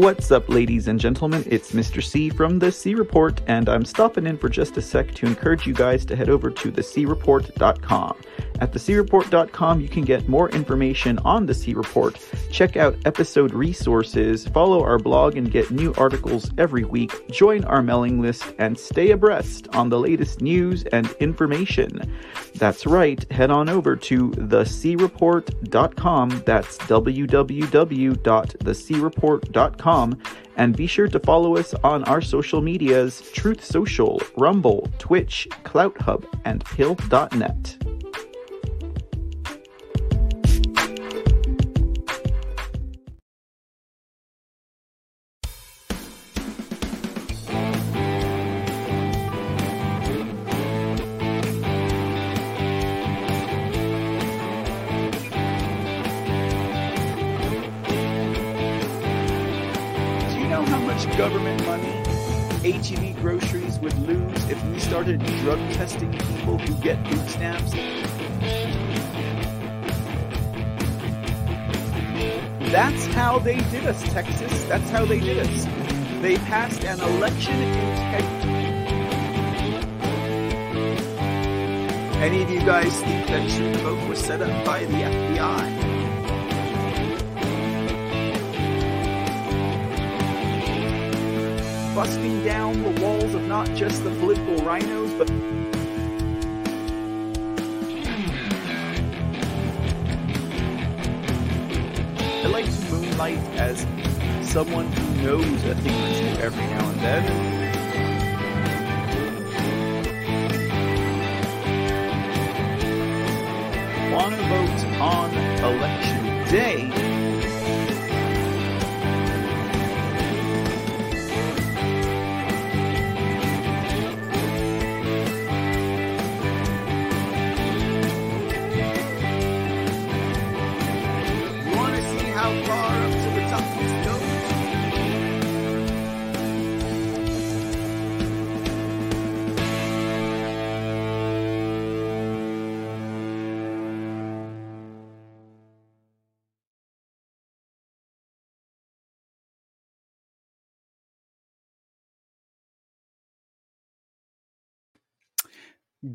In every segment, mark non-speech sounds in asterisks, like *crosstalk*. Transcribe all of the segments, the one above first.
What's up, ladies and gentlemen? It's Mr. C from The C Report, and I'm stopping in for just a sec to encourage you guys to head over to thecreport.com. At thecreport.com, you can get more information on the C Report, check out episode resources, follow our blog and get new articles every week, join our mailing list, and stay abreast on the latest news and information. That's right, head on over to thecreport.com. That's www.thecreport.com. And be sure to follow us on our social medias Truth Social, Rumble, Twitch, CloutHub, and Pill.net. drug testing people who get food stamps? That's how they did us, Texas. That's how they did us. They passed an election integrity. Any of you guys think that Vote was set up by the FBI? Busting down the walls of not just the political rhinos, but I like moonlight as someone who knows a thing or two every now and then. Want to vote on election day?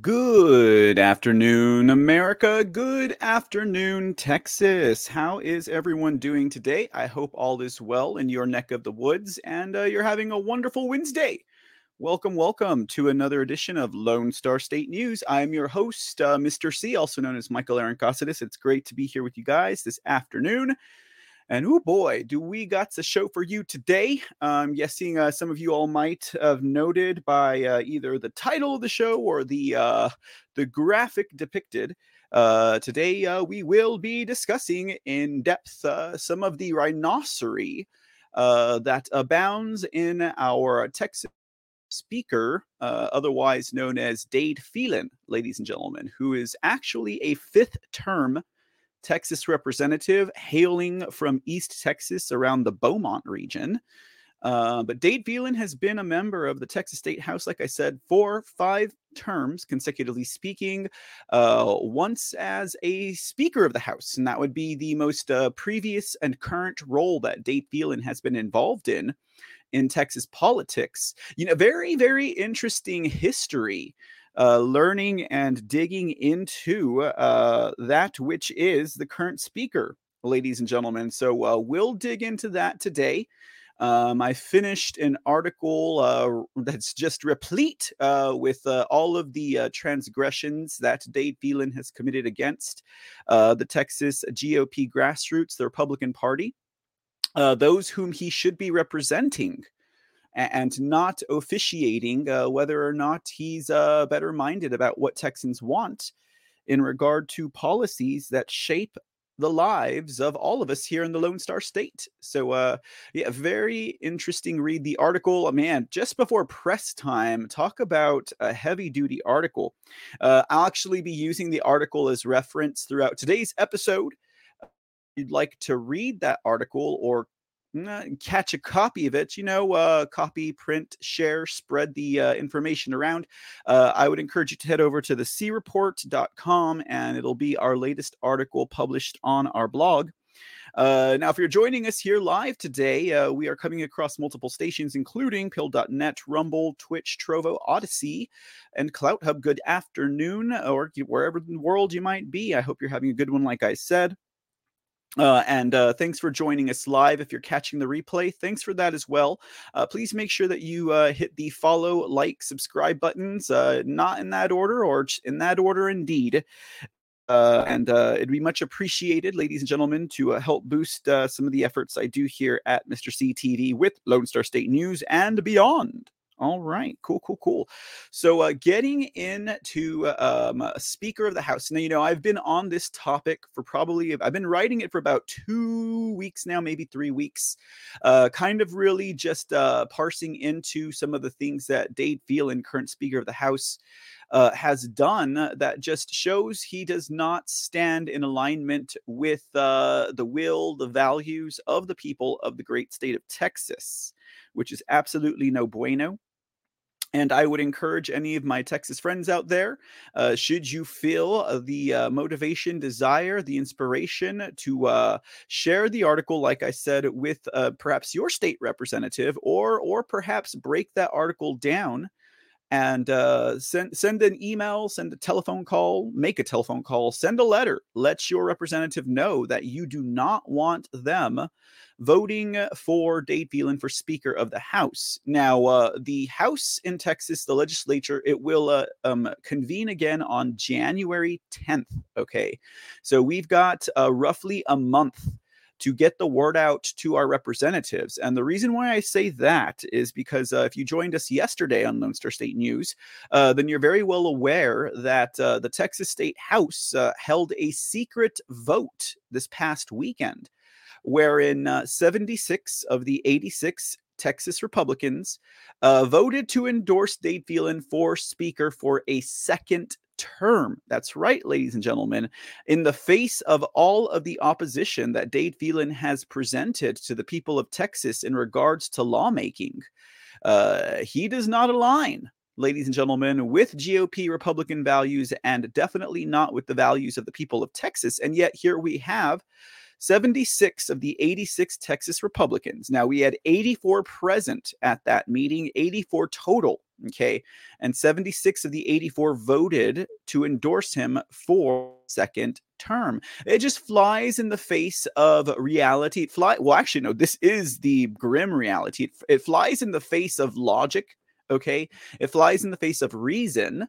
Good afternoon, America. Good afternoon, Texas. How is everyone doing today? I hope all is well in your neck of the woods and uh, you're having a wonderful Wednesday. Welcome, welcome to another edition of Lone Star State News. I'm your host, uh, Mr. C, also known as Michael Aaron Cossidis. It's great to be here with you guys this afternoon. And oh boy, do we got a show for you today. I'm guessing uh, some of you all might have noted by uh, either the title of the show or the uh, the graphic depicted. Uh, today uh, we will be discussing in depth uh, some of the rhinoceros uh, that abounds in our Texas speaker, uh, otherwise known as Dade Phelan, ladies and gentlemen, who is actually a fifth term Texas representative hailing from East Texas around the Beaumont region. Uh, but Dade Phelan has been a member of the Texas State House, like I said, for five terms, consecutively speaking, uh, once as a Speaker of the House. And that would be the most uh, previous and current role that Dade Phelan has been involved in in Texas politics. You know, very, very interesting history uh, learning and digging into uh, that which is the current speaker, ladies and gentlemen. So uh, we'll dig into that today. Um, I finished an article uh, that's just replete uh, with uh, all of the uh, transgressions that Dade Phelan has committed against uh, the Texas GOP grassroots, the Republican Party, uh, those whom he should be representing and not officiating uh, whether or not he's uh, better minded about what Texans want in regard to policies that shape the lives of all of us here in the Lone Star State. So, uh, yeah, very interesting read. The article, oh, man, just before press time, talk about a heavy duty article. Uh, I'll actually be using the article as reference throughout today's episode. You'd like to read that article or catch a copy of it, you know, uh, copy, print, share, spread the uh, information around, uh, I would encourage you to head over to the creport.com and it'll be our latest article published on our blog. Uh, now, if you're joining us here live today, uh, we are coming across multiple stations, including Pill.net, Rumble, Twitch, Trovo, Odysee, and Clout Hub. Good afternoon, or wherever in the world you might be. I hope you're having a good one, like I said. Uh, and uh, thanks for joining us live. If you're catching the replay, thanks for that as well. Uh, please make sure that you uh, hit the follow, like, subscribe buttons, uh, not in that order or in that order indeed. Uh, and it'd be much appreciated, ladies and gentlemen, to help boost some of the efforts I do here at Mr. CTV with Lone Star State News and beyond. All right, cool, cool, cool. So, uh, getting into um, Speaker of the House. Now, you know, I've been on this topic for probably, I've been writing it for about two weeks now, maybe three weeks, uh, kind of really just uh, parsing into some of the things that Dade Phelan, current Speaker of the House, uh, has done that just shows he does not stand in alignment with uh, the will, the values of the people of the great state of Texas, which is absolutely no bueno. And I would encourage any of my Texas friends out there, uh, should you feel uh, the uh, motivation, desire, the inspiration to uh, share the article, like I said, with uh, perhaps your state representative, or or perhaps break that article down and uh, send send an email, send a telephone call, make a telephone call, send a letter. Let your representative know that you do not want them voting for Dade Phelan for Speaker of the House. Now, uh, the House in Texas, the legislature, it will uh, um, convene again on January 10th. Okay, so we've got uh, roughly a month to get the word out to our representatives. And the reason why I say that is because uh, if you joined us yesterday on Lone Star State News, uh, then you're very well aware that uh, the Texas State House uh, held a secret vote this past weekend, wherein uh, 76 of the 86 Texas Republicans uh, voted to endorse Dade Phelan for Speaker for a second term. That's right, ladies and gentlemen. In the face of all of the opposition that Dade Phelan has presented to the people of Texas in regards to lawmaking, uh, he does not align, ladies and gentlemen, with GOP Republican values and definitely not with the values of the people of Texas. And yet, here we have 76 of the 86 Texas Republicans. Now, we had 84 present at that meeting, 84 total. Okay. And 76 of the 84 voted to endorse him for second term. It just flies in the face of reality. It fly well, actually, no, this is the grim reality. It, it flies in the face of logic. Okay. It flies in the face of reason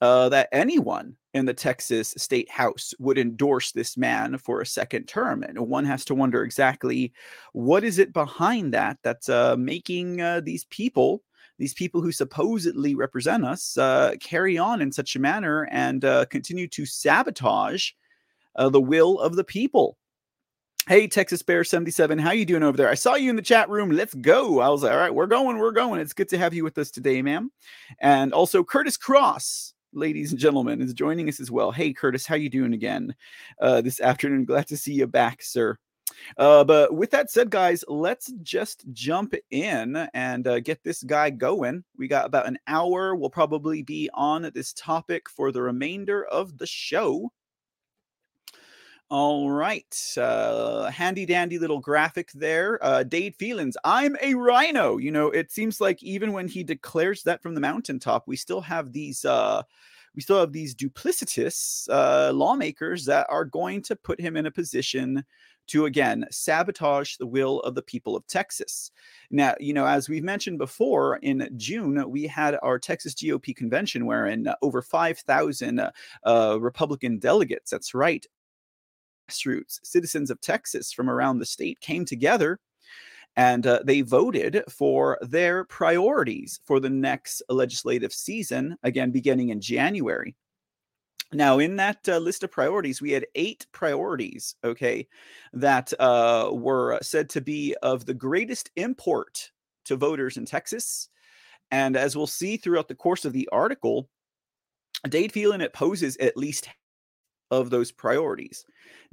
uh, that anyone in the Texas State House would endorse this man for a second term. And one has to wonder exactly what is it behind that that's uh, making uh, these people, these people who supposedly represent us, uh, carry on in such a manner and uh, continue to sabotage uh, the will of the people. Hey, Texas Bear 77, how you doing over there? I saw you in the chat room. Let's go. I was like, all right, we're going, we're going. It's good to have you with us today, ma'am. And also Curtis Cross ladies and gentlemen, is joining us as well. Hey, Curtis, how you doing again uh, this afternoon? Glad to see you back, sir. Uh, but with that said, guys, let's just jump in and uh, get this guy going. We got about an hour. We'll probably be on this topic for the remainder of the show. All right. Uh, handy dandy little graphic there. Uh, Dade Phelan's I'm a rhino. You know, it seems like even when he declares that from the mountaintop, we still have these uh we still have these duplicitous uh lawmakers that are going to put him in a position to again sabotage the will of the people of Texas. Now, you know, as we've mentioned before, in June we had our Texas GOP convention, wherein over 5,000 uh, uh, Republican delegates, that's right, grassroots citizens of Texas from around the state came together and uh, they voted for their priorities for the next legislative season, again, beginning in January. Now, in that uh, list of priorities, we had eight priorities, okay, that uh, were said to be of the greatest import to voters in Texas. And as we'll see throughout the course of the article, Dade Phelan it poses at least of those priorities.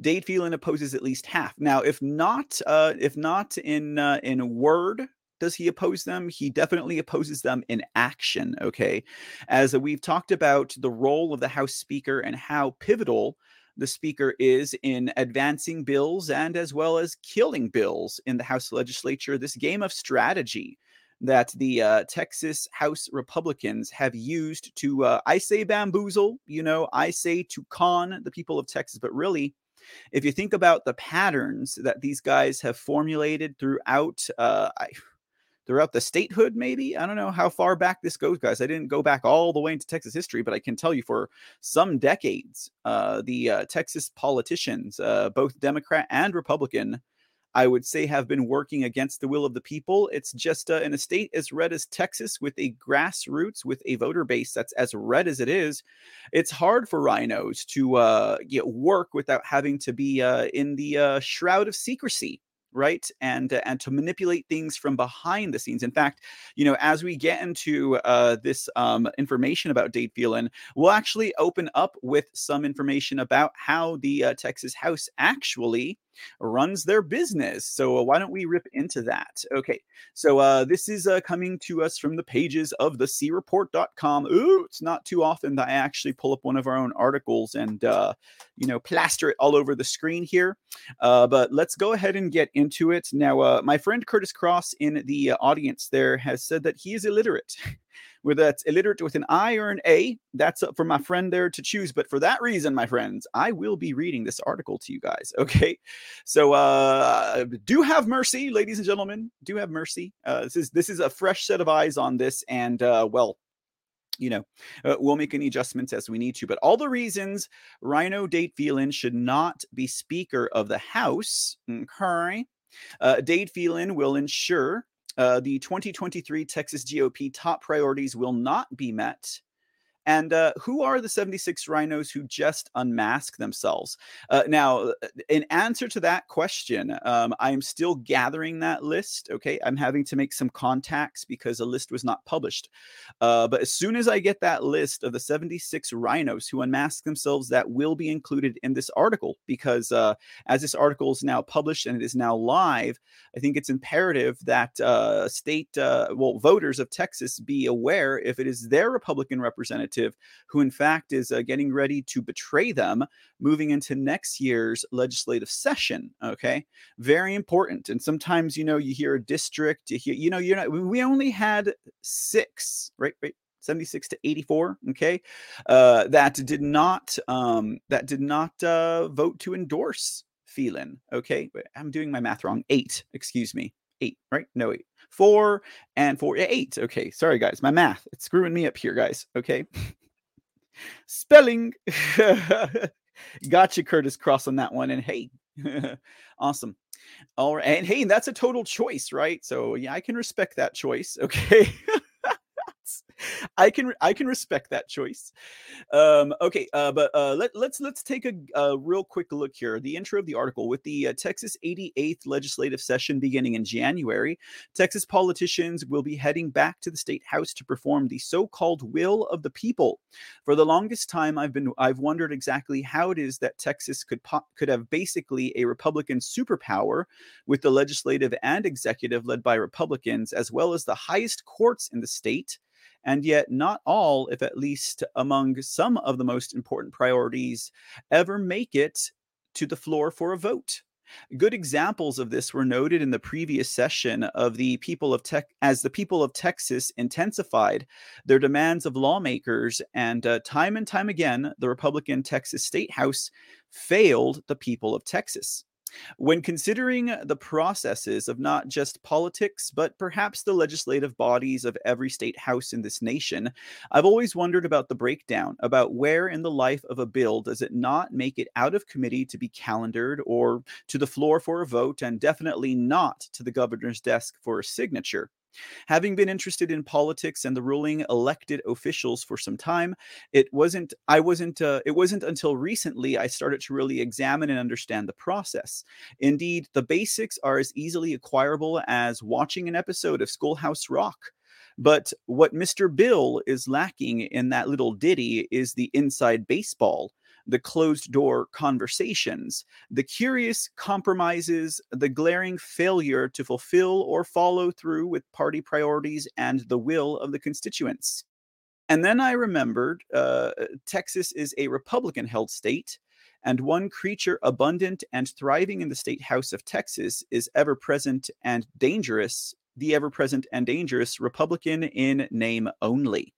Dade Phelan opposes at least half. Now, if not, uh, if not in uh, in word, does he oppose them? He definitely opposes them in action. Okay, as we've talked about the role of the House Speaker and how pivotal the speaker is in advancing bills and as well as killing bills in the House legislature. This game of strategy that the uh, Texas House Republicans have used to, uh, I say, bamboozle, you know, I say to con the people of Texas, but really, if you think about the patterns that these guys have formulated throughout, uh, I, throughout the statehood, maybe. I don't know how far back this goes, guys. I didn't go back all the way into Texas history, but I can tell you for some decades, uh, the uh, Texas politicians, uh, both Democrat and Republican, I would say have been working against the will of the people. It's just uh, in a state as red as Texas with a grassroots, with a voter base that's as red as it is. It's hard for rhinos to uh, get work without having to be uh, in the uh, shroud of secrecy right and uh, and to manipulate things from behind the scenes in fact you know as we get into uh, this um, information about dade phelan we'll actually open up with some information about how the uh, texas house actually runs their business. So uh, why don't we rip into that? Okay, so uh, this is uh, coming to us from the pages of the creport.com. Ooh, it's not too often that I actually pull up one of our own articles and, uh, you know, plaster it all over the screen here. Uh, but let's go ahead and get into it. Now, uh, my friend Curtis Cross in the audience there has said that he is illiterate. *laughs* whether that's illiterate with an I or an A, that's up for my friend there to choose. But for that reason, my friends, I will be reading this article to you guys. *laughs* Okay. So uh do have mercy, ladies and gentlemen. Do have mercy. Uh this is this is a fresh set of eyes on this, and uh well, you know, uh, we'll make any adjustments as we need to. But all the reasons Rhino Dade Phelan should not be Speaker of the House, okay, uh, Dade Phelan will ensure uh, the 2023 Texas GOP top priorities will not be met and uh, who are the 76 rhinos who just unmask themselves? Uh, now, uh, in answer to that question, um, I'm still gathering that list. Okay. I'm having to make some contacts because a list was not published. Uh, but as soon as I get that list of the 76 rhinos who unmask themselves, that will be included in this article because uh, as this article is now published and it is now live, I think it's imperative that uh, state, well, voters of Texas be aware if it is their Republican representative representative who, in fact, is uh, getting ready to betray them moving into next year's legislative session. Okay, very important. And sometimes, you know, you hear a district, you hear, you know, you're not, we only had six, right? Right. 76 to 84 okay uh, that did not um, that did not uh, vote to endorse Phelan. Okay, I'm doing my math wrong. Eight, excuse me. Eight, right? No, eight four and four, eight. Okay, sorry guys, my math it's screwing me up here, guys. Okay, *laughs* spelling. *laughs* Gotcha, Curtis Cross on that one. And hey, *laughs* awesome. All right, and hey, that's a total choice, right? So yeah, I can respect that choice. Okay. I can I can respect that choice. Um, okay, uh, but uh, let, let's let's take a, a, real quick look here. The intro of the article with the uh, Texas 88th legislative session beginning in January, Texas politicians will be heading back to the state house to perform the so-called will of the people. For the longest time, I've been I've wondered exactly how it is that Texas could po- could have basically a Republican superpower with the legislative and executive led by Republicans, as well as the highest courts in the state and yet not all, if at least among some of the most important priorities, ever make it to the floor for a vote. Good examples of this were noted in the previous session of the people of tech as the people of Texas intensified their demands of lawmakers and uh, time and time again the Republican Texas State House failed the people of Texas. When considering the processes of not just politics, but perhaps the legislative bodies of every state house in this nation, I've always wondered about the breakdown, about where in the life of a bill does it not make it out of committee to be calendared or to the floor for a vote, and definitely not to the governor's desk for a signature. Having been interested in politics and the ruling elected officials for some time, it wasn't I wasn't uh, it wasn't until recently I started to really examine and understand the process. Indeed, the basics are as easily acquirable as watching an episode of Schoolhouse Rock. But what Mr. Bill is lacking in that little ditty is the inside baseball the closed door conversations, the curious compromises, the glaring failure to fulfill or follow through with party priorities and the will of the constituents. And then I remembered uh, Texas is a Republican held state. and one creature abundant and thriving in the state house of Texas is ever present and dangerous, the ever present and dangerous Republican in name only.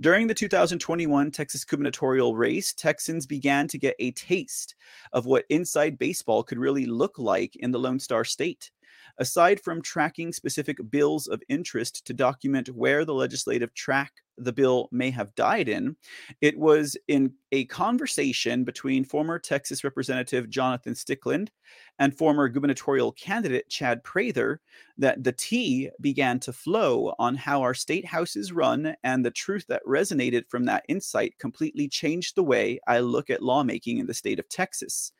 During the 2021 Texas gubernatorial race, Texans began to get a taste of what inside baseball could really look like in the Lone Star State. Aside from tracking specific bills of interest to document where the legislative track the bill may have died in, it was in a conversation between former Texas Representative Jonathan Stickland and former gubernatorial candidate Chad Prather that the tea began to flow on how our state house is run, and the truth that resonated from that insight completely changed the way I look at lawmaking in the state of Texas.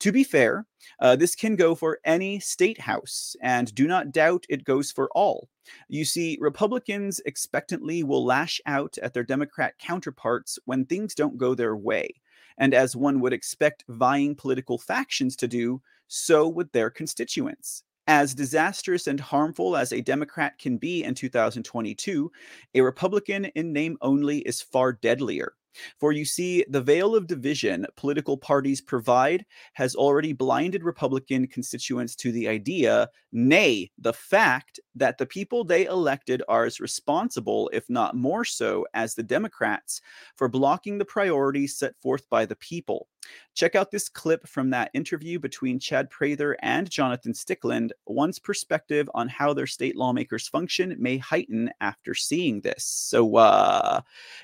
To be fair, uh, this can go for any state house, and do not doubt it goes for all. You see, Republicans expectantly will lash out at their Democrat counterparts when things don't go their way. And as one would expect vying political factions to do, so would their constituents. As disastrous and harmful as a Democrat can be in 2022, a Republican in name only is far deadlier. For you see, the veil of division political parties provide has already blinded Republican constituents to the idea, nay, the fact, that the people they elected are as responsible, if not more so, as the Democrats for blocking the priorities set forth by the people. Check out this clip from that interview between Chad Prather and Jonathan Stickland. One's perspective on how their state lawmakers function may heighten after seeing this. So, uh,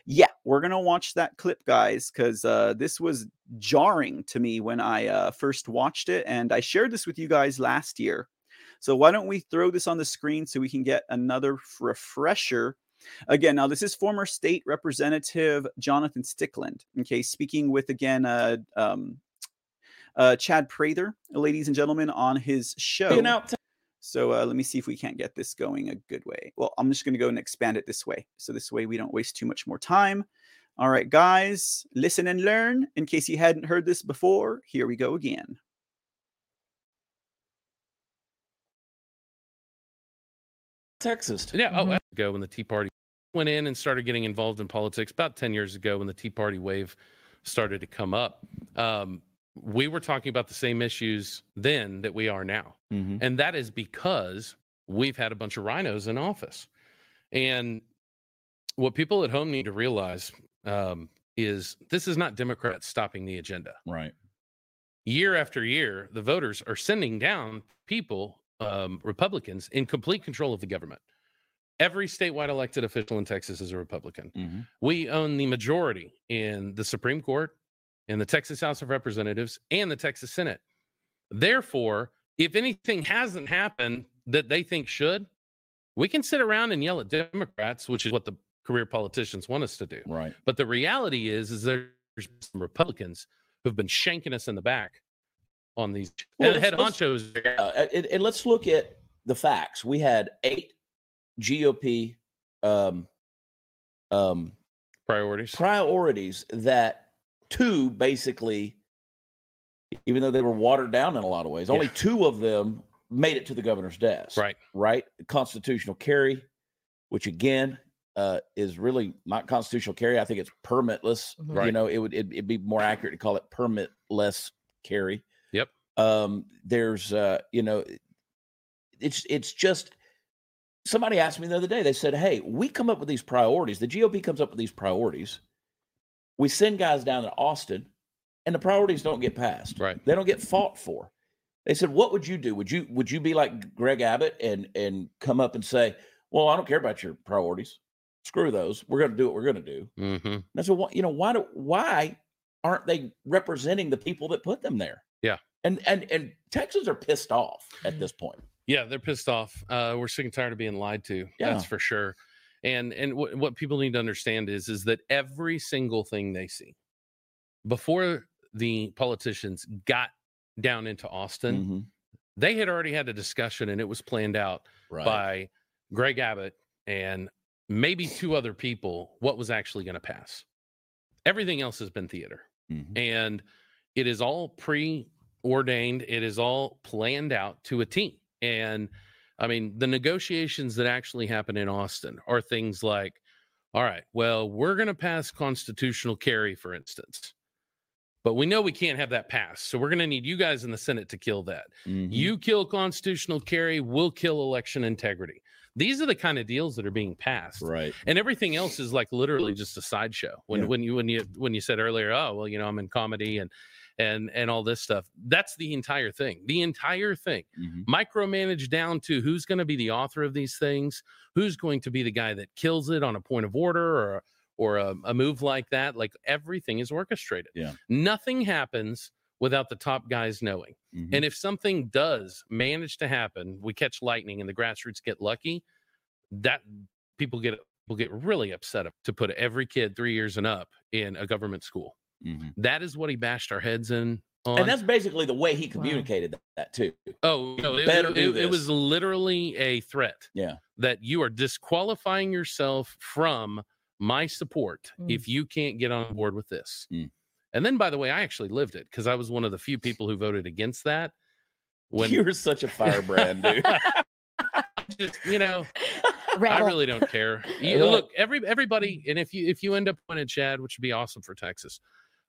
yeah, we're gonna watch that clip, guys, because uh, this was jarring to me when I uh, first watched it, and I shared this with you guys last year. So why don't we throw this on the screen so we can get another refresher Again, now this is former state representative Jonathan Stickland. Okay, speaking with again uh, um, uh, Chad Prather, ladies and gentlemen, on his show. So uh, let me see if we can't get this going a good way. Well, I'm just going to go and expand it this way. So this way we don't waste too much more time. All right, guys, listen and learn. In case you hadn't heard this before, here we go again. Texas. Yeah, oh, mm-hmm. ago when the Tea Party went in and started getting involved in politics about 10 years ago when the Tea Party wave started to come up. Um, we were talking about the same issues then that we are now. Mm-hmm. And that is because we've had a bunch of rhinos in office. And what people at home need to realize um, is this is not Democrats stopping the agenda. Right. Year after year, the voters are sending down people, um, Republicans, in complete control of the government. Every statewide elected official in Texas is a Republican. Mm-hmm. We own the majority in the Supreme Court, in the Texas House of Representatives, and the Texas Senate. Therefore, if anything hasn't happened that they think should, we can sit around and yell at Democrats, which is what the career politicians want us to do. Right. But the reality is, is there's some Republicans who've been shanking us in the back on these well, head honchos. Uh, and, and, let's look at the facts. We had eight GOP um, um, priorities priorities that two basically, even though they were watered down in a lot of ways, yeah. only two of them made it to the governor's desk. Right. Right. Constitutional carry, which again uh, is really not constitutional carry. I think it's permitless. Right. You know, it would it'd, it'd be more accurate to call it permitless carry. Um, there's uh, you know, it's it's just somebody asked me the other day, they said, Hey, we come up with these priorities. The GOP comes up with these priorities. We send guys down to Austin, and the priorities don't get passed. Right. They don't get fought for. They said, What would you do? Would you would you be like Greg Abbott and and come up and say, Well, I don't care about your priorities. Screw those. We're gonna do what we're gonna do. Mm-hmm. And I said, you know, why do why aren't they representing the people that put them there? Yeah. And and and Texans are pissed off at this point. Yeah, they're pissed off. Uh, we're sick and tired of being lied to. Yeah. That's for sure. And and w- what people need to understand is is that every single thing they see before the politicians got down into Austin, mm-hmm. they had already had a discussion and it was planned out right. by Greg Abbott and maybe two other people what was actually going to pass. Everything else has been theater. Mm-hmm. And it is all preordained, it is all planned out to a team. And I mean, the negotiations that actually happen in Austin are things like, all right, well, we're going to pass constitutional carry, for instance. But we know we can't have that pass. So we're going to need you guys in the Senate to kill that. Mhm. You kill constitutional carry, we'll kill election integrity. These are the kind of deals that are being passed. right. And everything else is like literally just a sideshow. When Yeah. when you when you when you said earlier, oh well, you know, I'm in comedy and and and all this stuff. That's the entire thing. The entire thing. Mhm. Micromanage down to who's going to be the author of these things, who's going to be the guy that kills it on a point of order or or a, a move like that. Like everything is orchestrated. Yeah. Nothing happens without the top guys knowing. Mhm. And if something does manage to happen, we catch lightning and the grassroots get lucky, that people get will get really upset to put every kid three years and up in a government school. Mhm. That is what he bashed our heads in on. And that's basically the way he communicated that, that too. oh, no, it, better it- do it- it was literally a threat Yeah. that you are disqualifying yourself from my support Mm. if you can't get on board with this. Mm. And then, by the way, I actually lived it because I was one of the few people who voted against that. *laughs* When You're such a firebrand, dude. *laughs* just, you know, I really don't care. *laughs* You, look, every everybody, and if you if you end up winning, Chad, which would be awesome for Texas,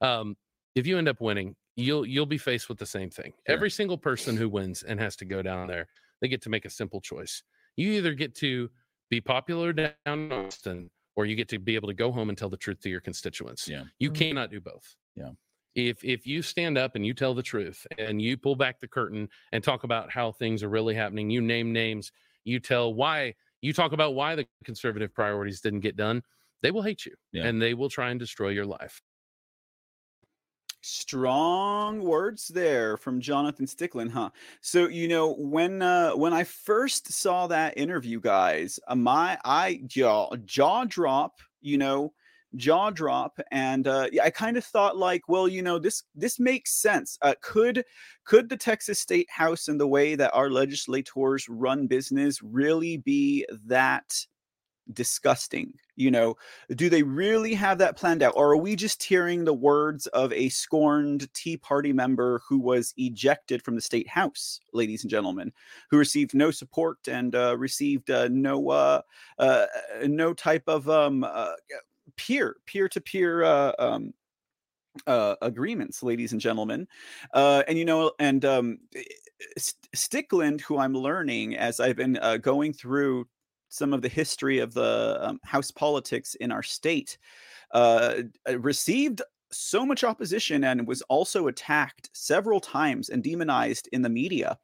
um, if you end up winning, you'll you'll be faced with the same thing. Sure. Every single person who wins and has to go down there, they get to make a simple choice. You either get to be popular down in Austin, or you get to be able to go home and tell the truth to your constituents. Yeah. You Mhm. cannot do both. Yeah. If if you stand up and you tell the truth and you pull back the curtain and talk about how things are really happening, you name names, you tell why you talk about why the conservative priorities didn't get done, they will hate you Yeah. and they will try and destroy your life. Strong words there from Jonathan Stickland, huh? So you know when uh, when I first saw that interview, guys, uh, my I jaw jaw drop, you know, jaw drop, and uh, I kind of thought like, well, you know, this this makes sense. Uh, could could the Texas State House and the way that our legislators run business really be that disgusting? You know, do they really have that planned out or are we just hearing the words of a scorned tea party member who was ejected from the state house ladies and gentlemen who received no support and uh, received uh, no uh, uh, no type of um, uh, peer peer to peer uh, um, uh, agreements, ladies and gentlemen. Uh, and you know, and um, St- Stickland, who I'm learning as I've been uh, going through some of the history of the um, House politics in our state, uh, received so much opposition and was also attacked several times and demonized in the media,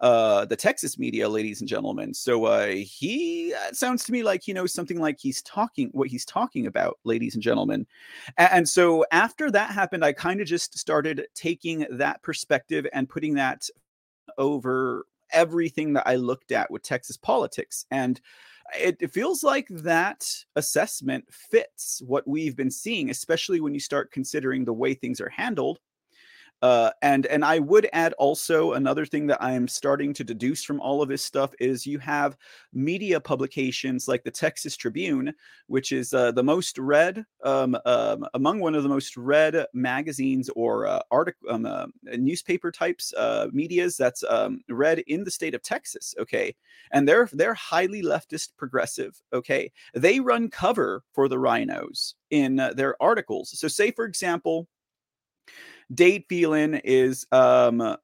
uh, the Texas media, ladies and gentlemen. So uh, he uh, sounds to me like he knows something like he's talking what he's talking about, ladies and gentlemen. A- And so after that happened, I kind of just started taking that perspective and putting that over everything that I looked at with Texas politics. And it, feels like that assessment fits what we've been seeing, especially when you start considering the way things are handled. Uh, and and I would add also another thing that I am starting to deduce from all of this stuff is you have media publications like the Texas Tribune, which is uh, the most read um, um, among one of the most read magazines or uh, article um, uh, newspaper types uh, media's that's um, read in the state of Texas. Okay, and they're they're highly leftist progressive. Okay, they run cover for the rhinos in uh, their articles. So say for example. Dade Phelan is um,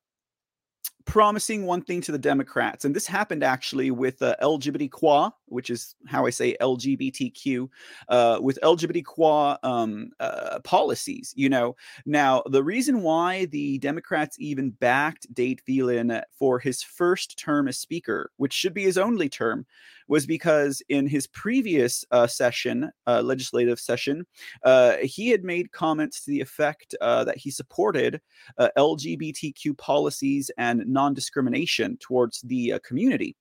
promising one thing to the Democrats, and this happened actually with uh, LGBTQ, which is how I say LGBTQ, uh, with LGBTQ um, uh, policies. You know, now the reason why the Democrats even backed Dade Phelan for his first term as Speaker, which should be his only term, was because in his previous uh, session, uh, legislative session, uh, he had made comments to the effect uh, that he supported uh, LGBTQ policies and non discrimination towards the uh, community.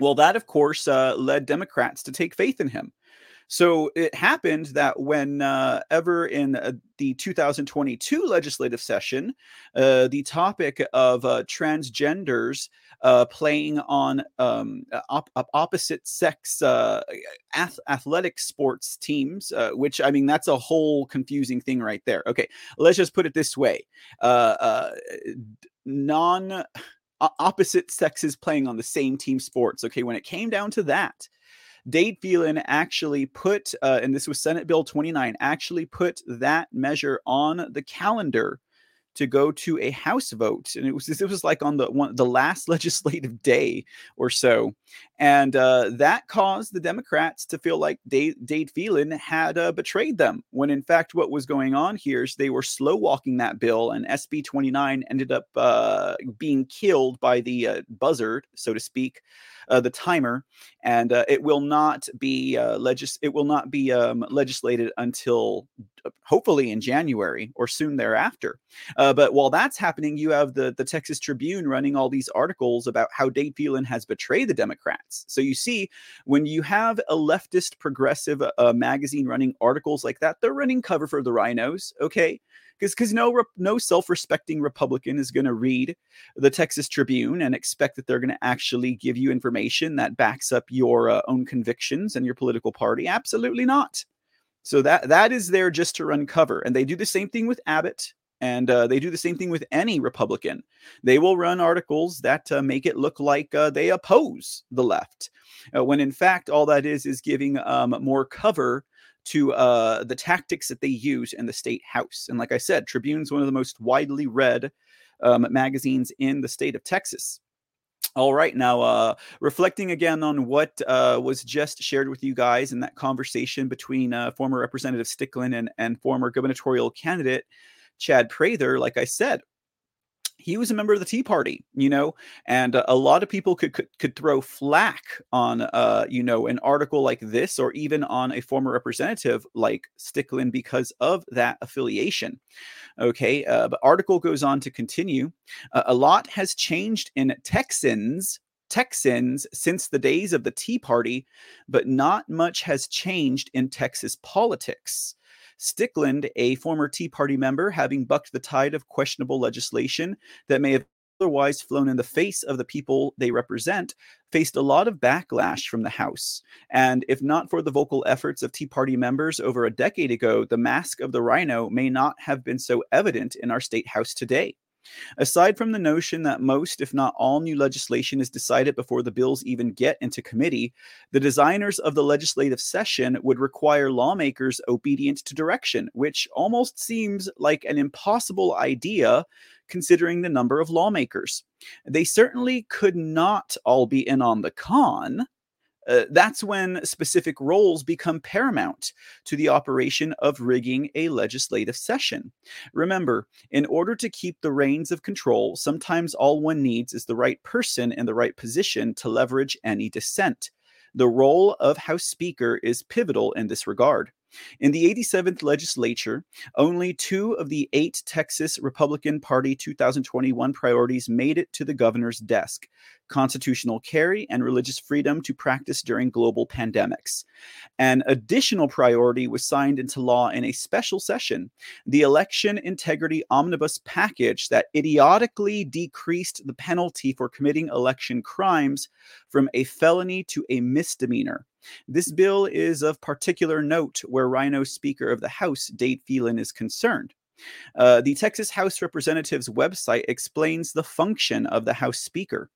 Well, that, of course, uh, led Democrats to take faith in him. So it happened that whenever in uh, the 2022 legislative session, uh, the topic of uh, transgenders uh, playing on um, op- op- opposite sex uh, ath- athletic sports teams, uh, which I mean, that's a whole confusing thing right there. Okay, let's just put it this way uh, uh, non opposite sexes playing on the same team sports. Okay, when it came down to that, Dade Phelan actually put, uh, and this was Senate Bill 29, actually put that measure on the calendar to go to a House vote, and it was it was like on the one the last *laughs* legislative day or so, and uh, that caused the Democrats to feel like Dade, Dade Phelan had uh, betrayed them. When in fact, what was going on here is they were slow walking that bill, and SB 29 ended up uh, being killed by the uh, buzzard, so to speak uh, the timer, and uh, it will not be uh, legis- It will not be um, legislated until uh, hopefully in January or soon thereafter. Uh, but while that's happening, you have the the Texas Tribune running all these articles about how Dade Phelan has betrayed the Democrats. So you see, when you have a leftist progressive uh, magazine running articles like that, they're running cover for the rhinos, Okay, because because no no self-respecting Republican is going to read the Texas Tribune and expect that they're going to actually give you information that backs up your uh, own convictions and your political party. Absolutely not. So that that is there just to run cover, and they do the same thing with Abbott. And uh, they do the same thing with any Republican. They will run articles that uh, make it look like uh, they oppose the left, uh, when in fact all that is is giving um, more cover to uh, the tactics that they use in the state house. And like I said, Tribune's one of the most widely read um, magazines in the state of Texas. All right, now uh, reflecting again on what uh, was just shared with you guys in that conversation between uh, former Representative Stickland and, and former gubernatorial candidate Chad Prather, like I said, he was a member of the Tea Party, you know, and uh, a lot of people could, could could throw flack on, uh, you know, an article like this, or even on a former representative like Stickland because of that affiliation. Okay, uh, but article goes on to continue. A lot has changed in Texans Texans since the days of the Tea Party, but not much has changed in Texas politics. Stickland, a former Tea Party member, having bucked the tide of questionable legislation that may have otherwise flown in the face of the people they represent, faced a lot of backlash from the House. And if not for the vocal efforts of Tea Party members over a decade ago, the mask of the rhino may not have been so evident in our state House today. Aside from the notion that most, if not all, new legislation is decided before the bills even get into committee, the designers of the legislative session would require lawmakers obedient to direction, which almost seems like an impossible idea considering the number of lawmakers. They certainly could not all be in on the con, uh, that's when specific roles become paramount to the operation of rigging a legislative session. Remember, in order to keep the reins of control, sometimes all one needs is the right person in the right position to leverage any dissent. The role of House Speaker is pivotal in this regard. In the 87th legislature, only two of the eight Texas Republican Party 2021 priorities made it to the governor's desk constitutional carry and religious freedom to practice during global pandemics. An additional priority was signed into law in a special session the Election Integrity Omnibus Package that idiotically decreased the penalty for committing election crimes from a felony to a misdemeanor. This bill is of particular note where Rhino Speaker of the House, Dade Phelan, is concerned. Uh, the Texas House Representatives website explains the function of the House Speaker.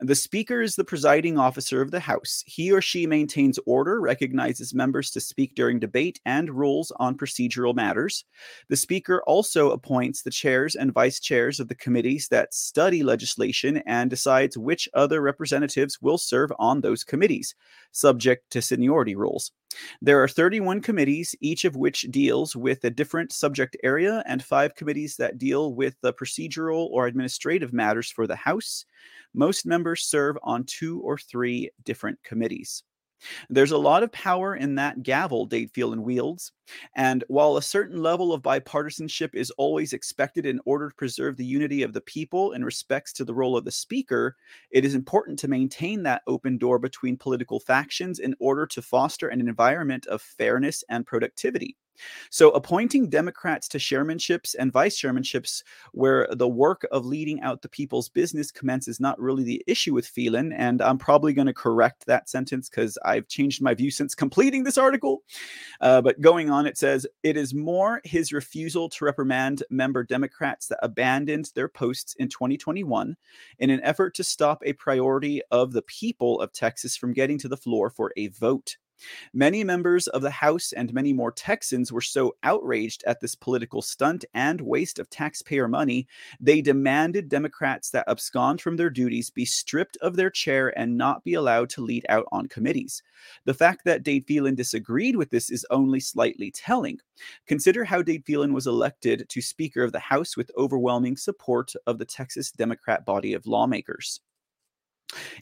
The Speaker is the presiding officer of the House. He or she maintains order, recognizes members to speak during debate, and rules on procedural matters. The Speaker also appoints the chairs and vice chairs of the committees that study legislation and decides which other representatives will serve on those committees, subject to seniority rules. There are 31 committees, each of which deals with a different subject area, and five committees that deal with the procedural or administrative matters for the House. Most members serve on two or three different committees. There's a lot of power in that gavel Dade Phelan wields, and while a certain level of bipartisanship is always expected in order to preserve the unity of the people in respects to the role of the speaker, it is important to maintain that open door between political factions in order to foster an environment of fairness and productivity. So, appointing Democrats to chairmanships and vice chairmanships, where the work of leading out the people's business commences, is not really the issue with Phelan. And I'm probably going to correct that sentence because I've changed my view since completing this article. Uh, but going on, it says it is more his refusal to reprimand member Democrats that abandoned their posts in 2021 in an effort to stop a priority of the people of Texas from getting to the floor for a vote. Many members of the House and many more Texans were so outraged at this political stunt and waste of taxpayer money, they demanded Democrats that abscond from their duties be stripped of their chair and not be allowed to lead out on committees. The fact that Dade Phelan disagreed with this is only slightly telling. Consider how Dade Phelan was elected to Speaker of the House with overwhelming support of the Texas Democrat body of lawmakers.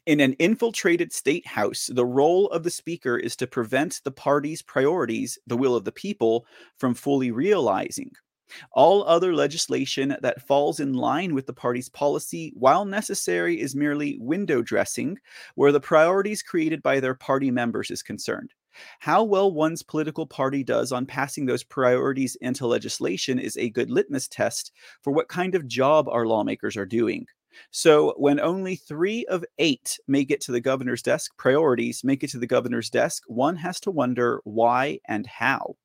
In an infiltrated state house, the role of the speaker is to prevent the party's priorities, the will of the people, from fully realizing. All other legislation that falls in line with the party's policy, while necessary, is merely window dressing, where the priorities created by their party members is concerned. How well one's political party does on passing those priorities into legislation is a good litmus test for what kind of job our lawmakers are doing. So when only three of eight make it to the governor's desk, priorities make it to the governor's desk, one has to wonder why and how.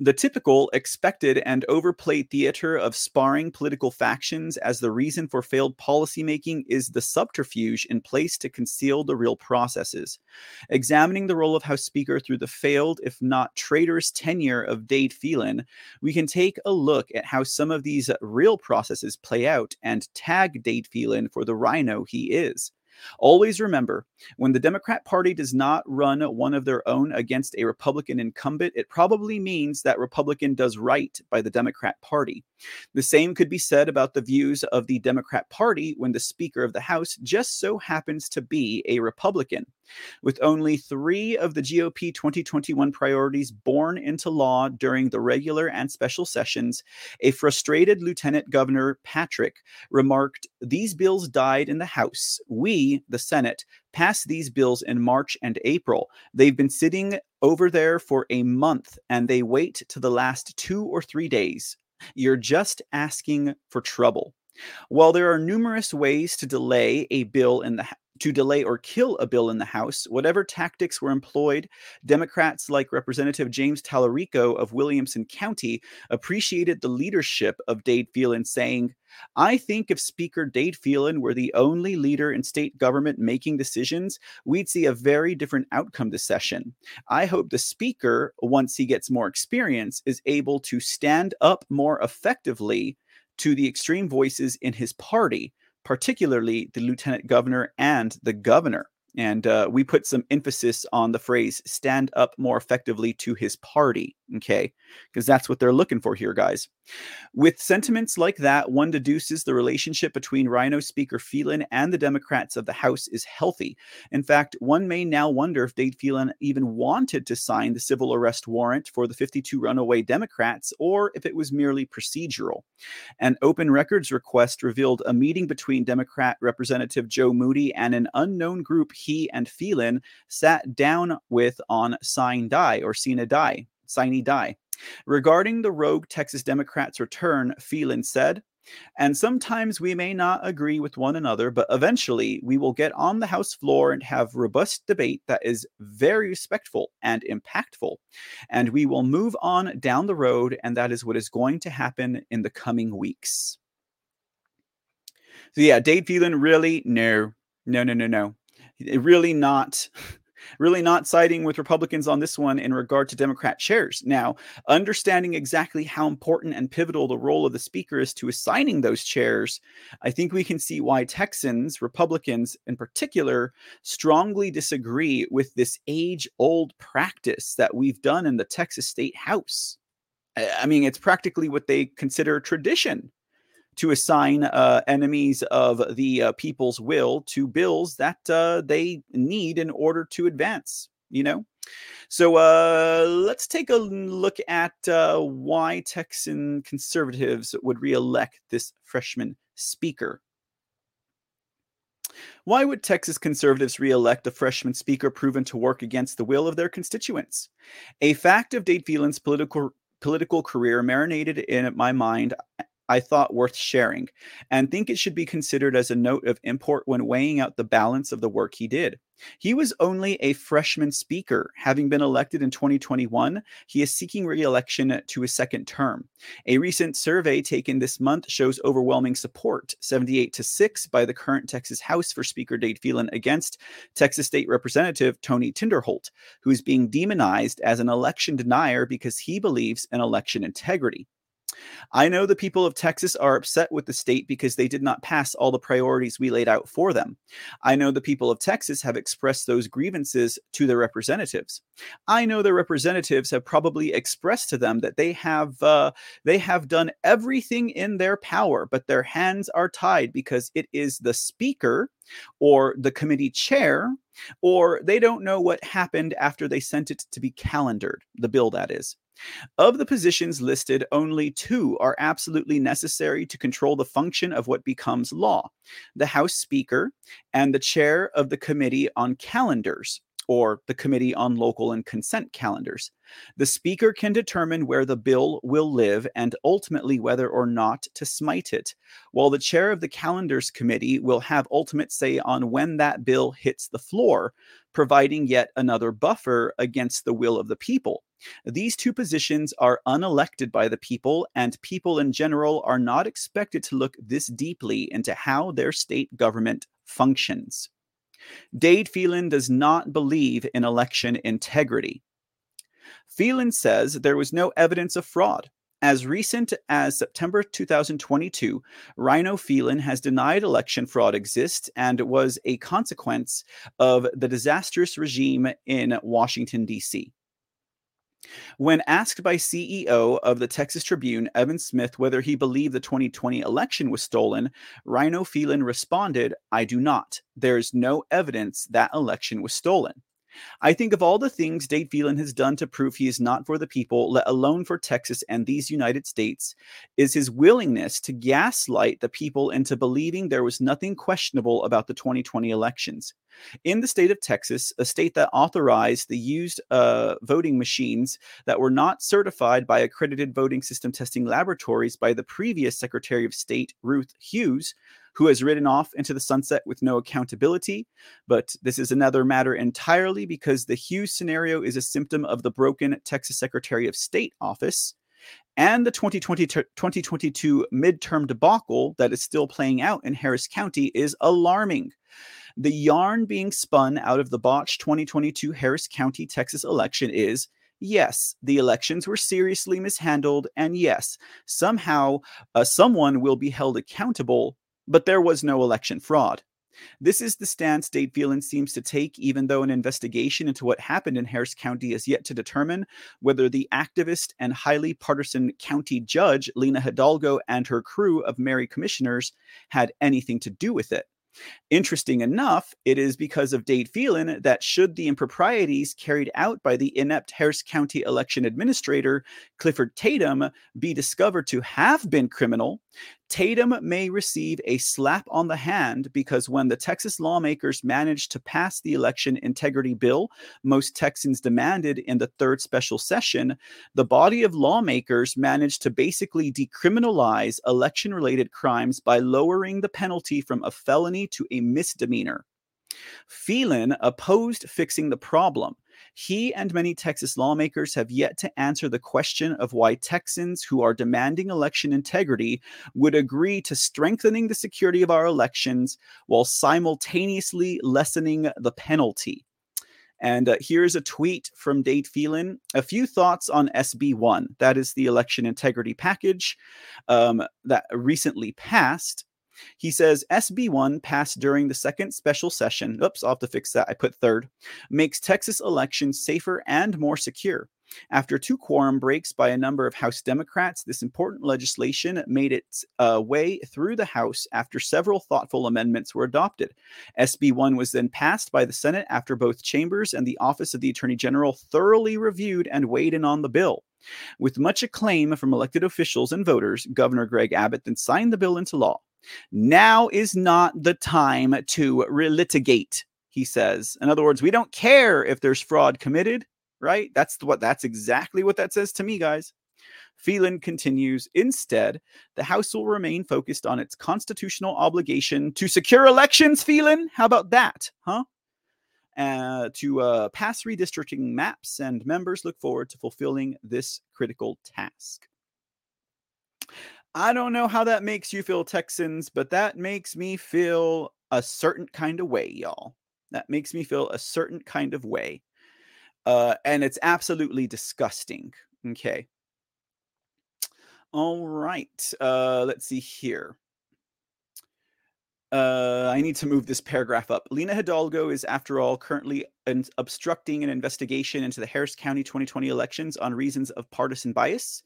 The typical, expected, and overplayed theater of sparring political factions as the reason for failed policymaking is the subterfuge in place to conceal the real processes. Examining the role of House Speaker through the failed, if not traitorous, tenure of Dade Phelan, we can take a look at how some of these real processes play out and tag Dade Phelan for the rhino he is. Always remember when the Democrat Party does not run one of their own against a Republican incumbent, it probably means that Republican does right by the Democrat Party. The same could be said about the views of the Democrat Party when the Speaker of the House just so happens to be a Republican. With only three of the GOP 2021 priorities born into law during the regular and special sessions, a frustrated Lieutenant Governor Patrick remarked, These bills died in the House. We, the Senate, passed these bills in March and April. They've been sitting over there for a month and they wait to the last two or three days. You're just asking for trouble. While there are numerous ways to delay a bill in the to delay or kill a bill in the House, whatever tactics were employed, Democrats like Representative James Talarico of Williamson County appreciated the leadership of Dade Phelan, saying, I think if Speaker Dade Phelan were the only leader in state government making decisions, we'd see a very different outcome this session. I hope the Speaker, once he gets more experience, is able to stand up more effectively to the extreme voices in his party particularly the lieutenant governor and the governor. And uh, we put some emphasis on the phrase stand up more effectively to his party. Okay. Because that's what they're looking for here, guys. With sentiments like that, one deduces the relationship between Rhino Speaker Phelan and the Democrats of the House is healthy. In fact, one may now wonder if Dade Phelan even wanted to sign the civil arrest warrant for the 52 runaway Democrats or if it was merely procedural. An open records request revealed a meeting between Democrat Representative Joe Moody and an unknown group he and Phelan sat down with on Sine Die or Sina Die, Sine Die. Regarding the rogue Texas Democrats' return, Phelan said, and sometimes we may not agree with one another, but eventually we will get on the House floor and have robust debate that is very respectful and impactful. And we will move on down the road, and that is what is going to happen in the coming weeks. So, yeah, Dade Phelan really, no, no, no, no, no. Really not really not siding with Republicans on this one in regard to Democrat chairs. Now, understanding exactly how important and pivotal the role of the Speaker is to assigning those chairs, I think we can see why Texans, Republicans in particular, strongly disagree with this age old practice that we've done in the Texas State House. I mean, it's practically what they consider tradition to assign uh, enemies of the uh, people's will to bills that uh, they need in order to advance. You know, so uh, let's take a look at uh, why Texan conservatives would reelect this freshman speaker. Why would Texas conservatives re-elect a freshman speaker proven to work against the will of their constituents? A fact of Dade Phelan's political political career marinated in my mind I thought worth sharing, and think it should be considered as a note of import when weighing out the balance of the work he did. He was only a freshman speaker. Having been elected in 2021, he is seeking re election to a second term. A recent survey taken this month shows overwhelming support 78 to 6 by the current Texas House for Speaker Dade Phelan against Texas State Representative Tony Tinderholt, who is being demonized as an election denier because he believes in election integrity. I know the people of Texas are upset with the state because they did not pass all the priorities we laid out for them. I know the people of Texas have expressed those grievances to their representatives. I know the representatives have probably expressed to them that they have uh, they have done everything in their power, but their hands are tied because it is the speaker or the committee chair or they don't know what happened after they sent it to be calendared, the bill that is. Of the positions listed, only two are absolutely necessary to control the function of what becomes law the House Speaker and the chair of the Committee on Calendars or the Committee on Local and Consent Calendars. The Speaker can determine where the bill will live and ultimately whether or not to smite it, while the chair of the Calendars Committee will have ultimate say on when that bill hits the floor, providing yet another buffer against the will of the people. These two positions are unelected by the people, and people in general are not expected to look this deeply into how their state government functions. Dade Phelan does not believe in election integrity. Phelan says there was no evidence of fraud. As recent as September 2022, Rhino Phelan has denied election fraud exists and was a consequence of the disastrous regime in Washington, D.C. When asked by CEO of the Texas Tribune, Evan Smith, whether he believed the 2020 election was stolen, Rhino Phelan responded, I do not. There's no evidence that election was stolen. I think of all the things Dade Phelan has done to prove he is not for the people, let alone for Texas and these United States, is his willingness to gaslight the people into believing there was nothing questionable about the 2020 elections. In the state of Texas, a state that authorized the used uh, voting machines that were not certified by accredited voting system testing laboratories by the previous Secretary of State, Ruth Hughes, who has ridden off into the sunset with no accountability. But this is another matter entirely because the Hughes scenario is a symptom of the broken Texas Secretary of State office and the 2020 2022 midterm debacle that is still playing out in Harris County is alarming. The yarn being spun out of the botched 2022 Harris County, Texas election is yes, the elections were seriously mishandled, and yes, somehow uh, someone will be held accountable but there was no election fraud. This is the stance Dade Phelan seems to take, even though an investigation into what happened in Harris County is yet to determine whether the activist and highly partisan county judge, Lina Hidalgo, and her crew of Mary commissioners had anything to do with it. Interesting enough, it is because of Dade Phelan that should the improprieties carried out by the inept Harris County election administrator, Clifford Tatum, be discovered to have been criminal, Tatum may receive a slap on the hand because when the Texas lawmakers managed to pass the election integrity bill most Texans demanded in the third special session, the body of lawmakers managed to basically decriminalize election related crimes by lowering the penalty from a felony to a misdemeanor. Phelan opposed fixing the problem he and many Texas lawmakers have yet to answer the question of why Texans who are demanding election integrity would agree to strengthening the security of our elections while simultaneously lessening the penalty. And uh, here's a tweet from Dade Phelan. A few thoughts on SB1. That is the election integrity package um, that recently passed. He says SB1 passed during the second special session. Oops, I'll have to fix that. I put third. Makes Texas elections safer and more secure. After two quorum breaks by a number of House Democrats, this important legislation made its uh, way through the House after several thoughtful amendments were adopted. SB 1 was then passed by the Senate after both chambers and the Office of the Attorney General thoroughly reviewed and weighed in on the bill. With much acclaim from elected officials and voters, Governor Greg Abbott then signed the bill into law. Now is not the time to relitigate, he says. In other words, we don't care if there's fraud committed, right? That's what that's exactly what that says to me, guys. Phelan continues, instead, the House will remain focused on its constitutional obligation to secure elections, Phelan. How about that, huh? Uh, to uh, pass redistricting maps, and members look forward to fulfilling this critical task. I don't know how that makes you feel, Texans, but that makes me feel a certain kind of way, y'all. That makes me feel a certain kind of way. Uh, and it's absolutely disgusting. Okay. All right. Uh, let's see here. Uh, I need to move this paragraph up. Lina Hidalgo is, after all, currently obstructing an investigation into the Harris County 2020 elections on reasons of partisan bias.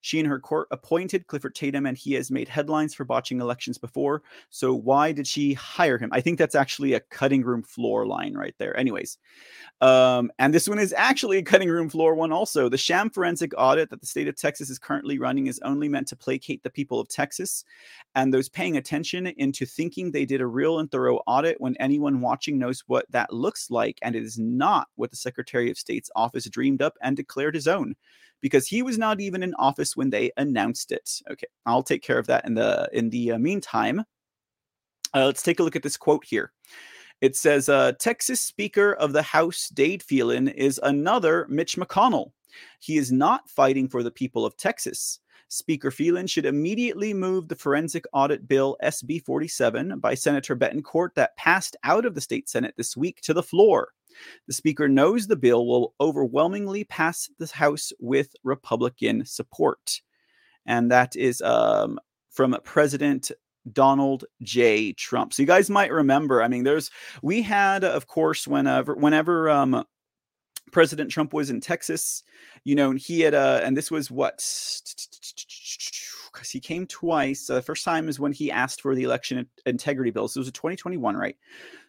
She and her court appointed Clifford Tatum, and he has made headlines for botching elections before. So why did she hire him? I think that's actually a cutting room floor line right there. Anyways, um, and this one is actually a cutting room floor one also. The sham forensic audit that the state of Texas is currently running is only meant to placate the people of Texas and those paying attention into thinking they did a real and thorough audit when anyone watching knows what that looks like, and it is not what the Secretary of State's office dreamed up and declared his own because he was not even in office when they announced it. Okay, I'll take care of that in the in the uh, meantime. Uh, let's take a look at this quote here. It says, uh, Texas Speaker of the House Dade Phelan is another Mitch McConnell. He is not fighting for the people of Texas. Speaker Phelan should immediately move the forensic audit bill SB 47 by Senator Bettencourt that passed out of the state Senate this week to the floor. The Speaker knows the bill will overwhelmingly pass the House with Republican support. And that is um, from President Donald J. Trump. So you guys might remember, I mean, there's, we had, of course, whenever, whenever, um, President Trump was in Texas, you know, he had, uh, and this was what, because he came twice. Uh, the first time is when he asked for the election integrity bill. So it was a 2021, right?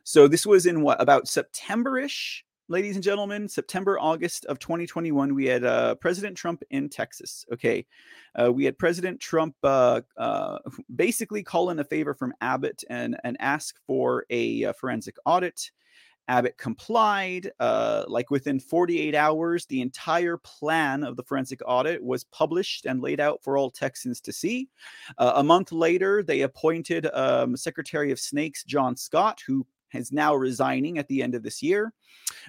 So this was in what about September-ish, ladies and gentlemen, September, August of 2021. We had uh, President Trump in Texas. Okay, uh, we had President Trump uh, uh *laughs* basically call in a favor from Abbott and and ask for a, uh, forensic audit. Abbott complied. Uh, like within 48 hours, the entire plan of the forensic audit was published and laid out for all Texans to see. Uh, a month later, they appointed um, Secretary of Snakes John Scott, who is now resigning at the end of this year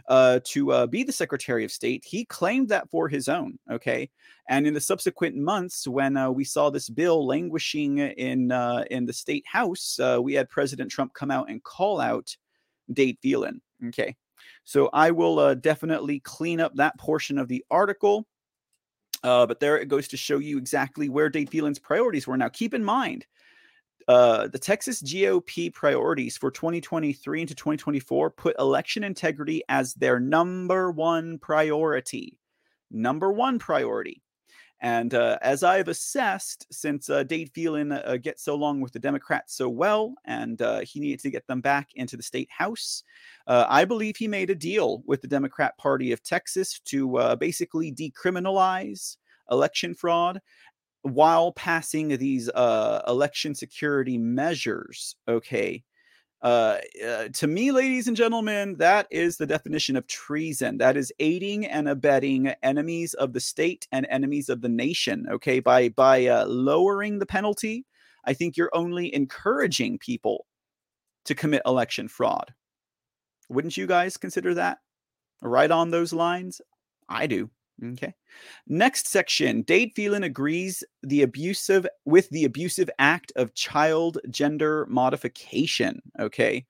uh, to uh, be the Secretary of State. He claimed that for his own. Okay, and in the subsequent months, when uh, we saw this bill languishing in uh, in the state house, uh, we had President Trump come out and call out Dade Phelan. Okay. So I will uh, definitely clean up that portion of the article. But there it goes to show you exactly where Dade Phelan's priorities were. Now, keep in mind, uh, the Texas GOP priorities for 2023 into 2024 put election integrity as their number one priority. Number one priority. And uh, as I've assessed, since uh, Dade Phelan uh, gets so long with the Democrats so well, and uh, he needed to get them back into the state house, uh, I believe he made a deal with the Democrat Party of Texas to uh, basically decriminalize election fraud while passing these election security measures. Okay, uh, uh, to me, ladies and gentlemen, that is the definition of treason. That is aiding and abetting enemies of the state and enemies of the nation. Okay, by by uh, lowering the penalty, I think you're only encouraging people to commit election fraud. Wouldn't you guys consider that right on those lines? I do. Okay. Next section. Dade Phelan agrees the abusive with the abusive act of child gender modification. Okay.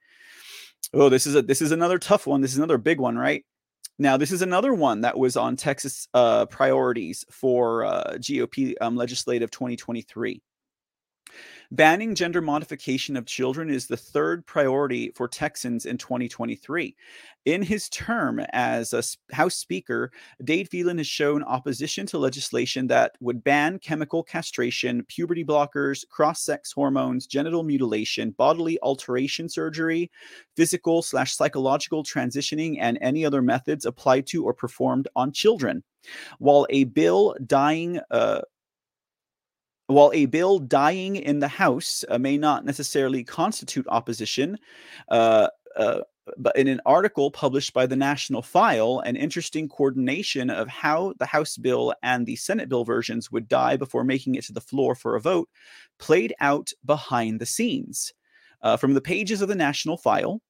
Oh, this is a this is another tough one. This is another big one, right? Now, this is another one that was on Texas uh, priorities for uh, GOP um, legislative 2023. Banning gender modification of children is the third priority for Texans in 2023. In his term as a House Speaker, Dade Phelan has shown opposition to legislation that would ban chemical castration, puberty blockers, cross sex hormones, genital mutilation, bodily alteration surgery, physical slash psychological transitioning, and any other methods applied to or performed on children. While a bill dying uh, while a bill dying in the House uh, may not necessarily constitute opposition, uh, uh, but in an article published by the National File, an interesting coordination of how the House bill and the Senate bill versions would die before making it to the floor for a vote played out behind the scenes. Uh, from the pages of the National File,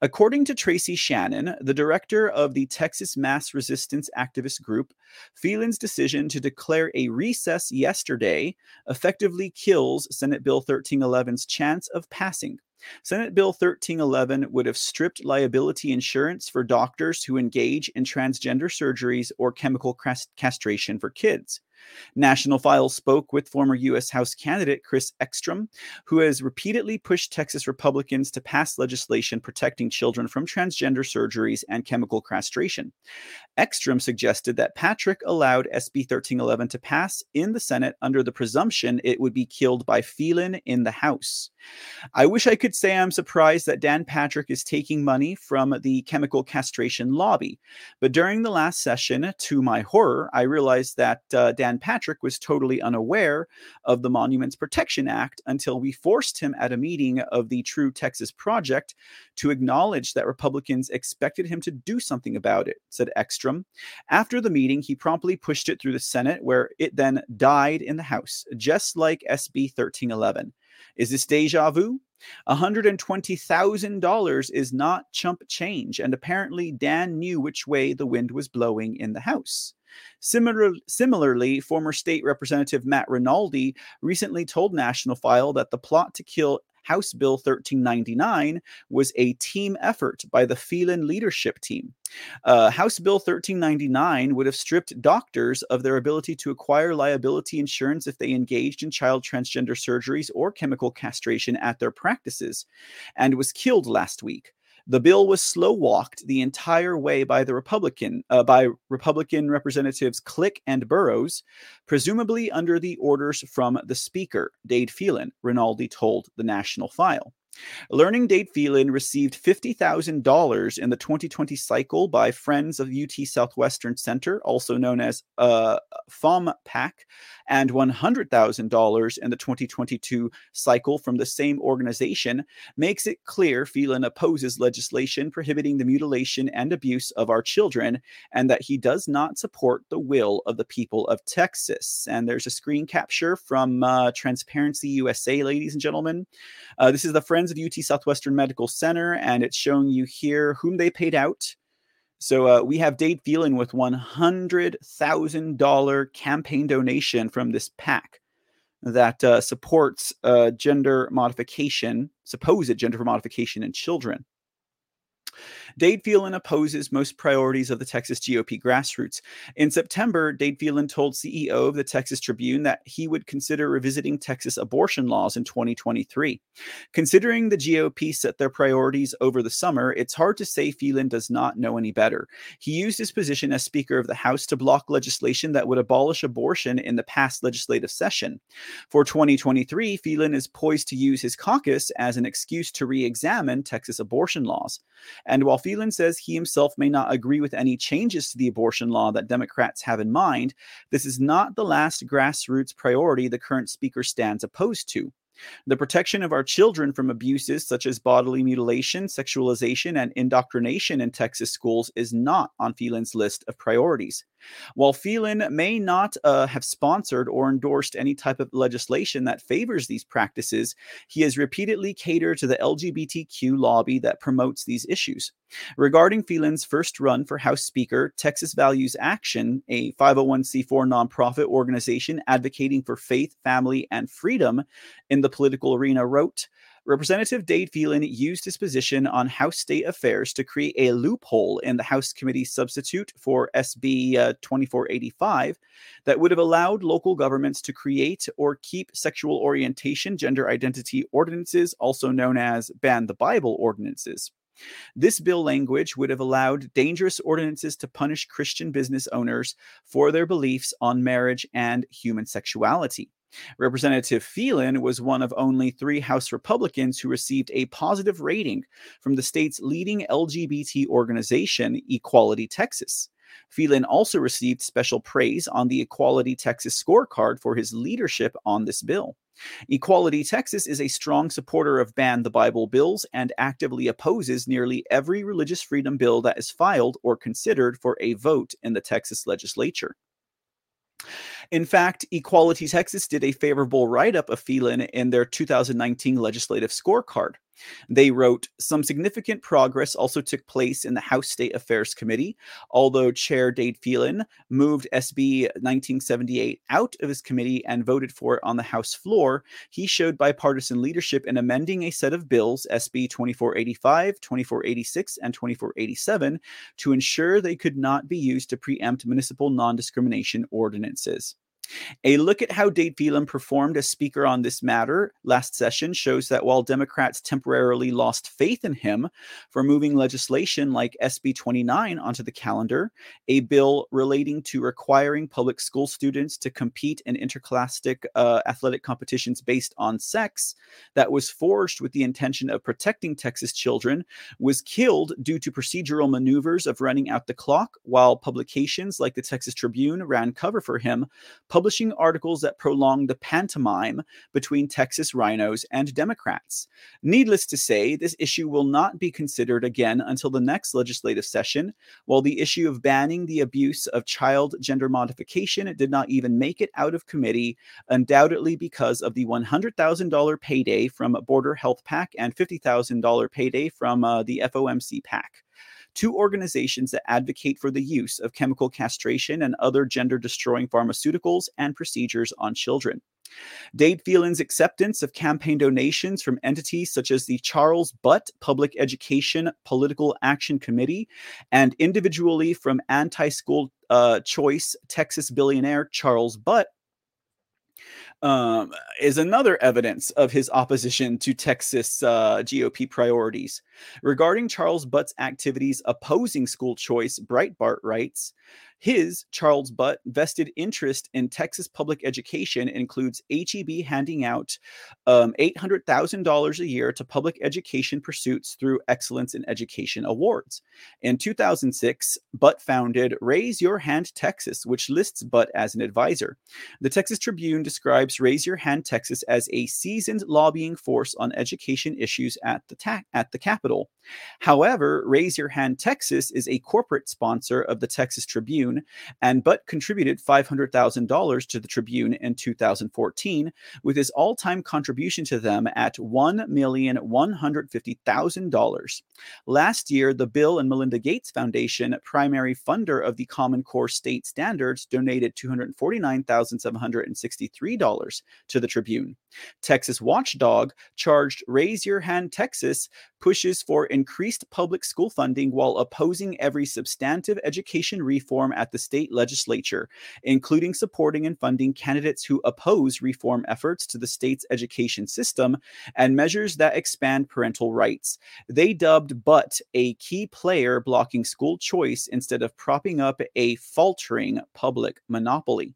According to Tracy Shannon, the director of the Texas Mass Resistance Activist Group, Phelan's decision to declare a recess yesterday effectively kills Senate Bill 1311's chance of passing. Senate Bill 1311 would have stripped liability insurance for doctors who engage in transgender surgeries or chemical castration for kids. National Files spoke with former U.S. House candidate Chris Ekstrom, who has repeatedly pushed Texas Republicans to pass legislation protecting children from transgender surgeries and chemical castration. Ekstrom suggested that Patrick allowed SB 1311 to pass in the Senate under the presumption it would be killed by Phelan in the House. I wish I could say I'm surprised that Dan Patrick is taking money from the chemical castration lobby, but during the last session, to my horror, I realized that uh, Dan Patrick was totally unaware of the Monuments Protection Act until we forced him at a meeting of the True Texas Project to acknowledge that Republicans expected him to do something about it, said Ekstrom. After the meeting, he promptly pushed it through the Senate, where it then died in the House, just like SB 1311. Is this deja vu? $120,000 is not chump change, and apparently Dan knew which way the wind was blowing in the House. Similar, similarly, former state representative Matt Rinaldi recently told National File that the plot to kill House Bill 1399 was a team effort by the Phelan leadership team. Uh, House Bill 1399 would have stripped doctors of their ability to acquire liability insurance if they engaged in child transgender surgeries or chemical castration at their practices, and was killed last week. The bill was slow walked the entire way by the Republican uh, by Republican representatives Klick and Burrows, presumably under the orders from the Speaker, Dade Phelan. Rinaldi told the National File. Learning Dade Phelan received $50,000 in the 2020 cycle by Friends of UT Southwestern Center, also known as uh, FOMPAC, and $100,000 in the 2022 cycle from the same organization makes it clear Phelan opposes legislation prohibiting the mutilation and abuse of our children and that he does not support the will of the people of Texas. And there's a screen capture from uh, Transparency USA, ladies and gentlemen. Uh, this is the Friends of UT Southwestern Medical Center, and it's showing you here whom they paid out. So uh, we have Dade Phelan with $100,000 campaign donation from this PAC that uh, supports uh, gender modification, supposed gender modification in children. Dade Phelan opposes most priorities of the Texas GOP grassroots. In September, Dade Phelan told CEO of the Texas Tribune that he would consider revisiting Texas abortion laws in 2023. Considering the GOP set their priorities over the summer, it's hard to say Phelan does not know any better. He used his position as Speaker of the House to block legislation that would abolish abortion in the past legislative session. For 2023, Phelan is poised to use his caucus as an excuse to re examine Texas abortion laws. And while Phelan says he himself may not agree with any changes to the abortion law that Democrats have in mind, this is not the last grassroots priority the current speaker stands opposed to. The protection of our children from abuses such as bodily mutilation, sexualization, and indoctrination in Texas schools is not on Phelan's list of priorities. While Phelan may not uh, have sponsored or endorsed any type of legislation that favors these practices, he has repeatedly catered to the LGBTQ lobby that promotes these issues. Regarding Phelan's first run for House Speaker, Texas Values Action, a 501c4 nonprofit organization advocating for faith, family, and freedom in the political arena, wrote, Representative Dade Phelan used his position on House State Affairs to create a loophole in the House Committee substitute for SB uh, 2485 that would have allowed local governments to create or keep sexual orientation, gender identity ordinances, also known as ban the Bible ordinances. This bill language would have allowed dangerous ordinances to punish Christian business owners for their beliefs on marriage and human sexuality. Representative Phelan was one of only three House Republicans who received a positive rating from the state's leading LGBT organization, Equality Texas. Phelan also received special praise on the Equality Texas scorecard for his leadership on this bill. Equality Texas is a strong supporter of ban the Bible bills and actively opposes nearly every religious freedom bill that is filed or considered for a vote in the Texas legislature. In fact, Equality Texas did a favorable write up of Phelan in their 2019 legislative scorecard. They wrote some significant progress also took place in the House State Affairs Committee, although Chair Dade Phelan moved SB 1978 out of his committee and voted for it on the House floor. He showed bipartisan leadership in amending a set of bills, SB 2485, 2486, and 2487, to ensure they could not be used to preempt municipal non discrimination ordinances. A look at how Dade Phelan performed as Speaker on this matter last session shows that while Democrats temporarily lost faith in him for moving legislation like SB 29 onto the calendar, a bill relating to requiring public school students to compete in interclassic uh, athletic competitions based on sex, that was forged with the intention of protecting Texas children, was killed due to procedural maneuvers of running out the clock, while publications like the Texas Tribune ran cover for him publishing articles that prolonged the pantomime between Texas rhinos and Democrats. Needless to say, this issue will not be considered again until the next legislative session, while the issue of banning the abuse of child gender modification did not even make it out of committee, undoubtedly because of the $100,000 payday from Border Health PAC and $50,000 payday from uh, the FOMC PAC two organizations that advocate for the use of chemical castration and other gender destroying pharmaceuticals and procedures on children. Dade Phelan's acceptance of campaign donations from entities such as the Charles Butt Public Education Political Action Committee and individually from anti school uh, choice Texas billionaire Charles Butt um, is another evidence of his opposition to Texas uh, GOP priorities. Regarding Charles Butt's activities opposing school choice, Breitbart writes his, Charles Butt, vested interest in Texas public education includes HEB handing out um, $800,000 a year to public education pursuits through Excellence in Education Awards. In 2006, Butt founded Raise Your Hand Texas, which lists Butt as an advisor. The Texas Tribune describes Raise Your Hand Texas as a seasoned lobbying force on education issues at the, ta- at the Capitol. However, Raise Your Hand Texas is a corporate sponsor of the Texas Tribune, and Butt contributed $500,000 to the Tribune in 2014, with his all time contribution to them at $1,150,000. Last year, the Bill and Melinda Gates Foundation, primary funder of the Common Core state standards, donated $249,763 to the Tribune. Texas Watchdog charged Raise Your Hand Texas pushes for increased public school funding while opposing every substantive education reform at the state legislature, including supporting and funding candidates who oppose reform efforts to the state's education system and measures that expand parental rights. They dubbed Butt a key player blocking school choice instead of propping up a faltering public monopoly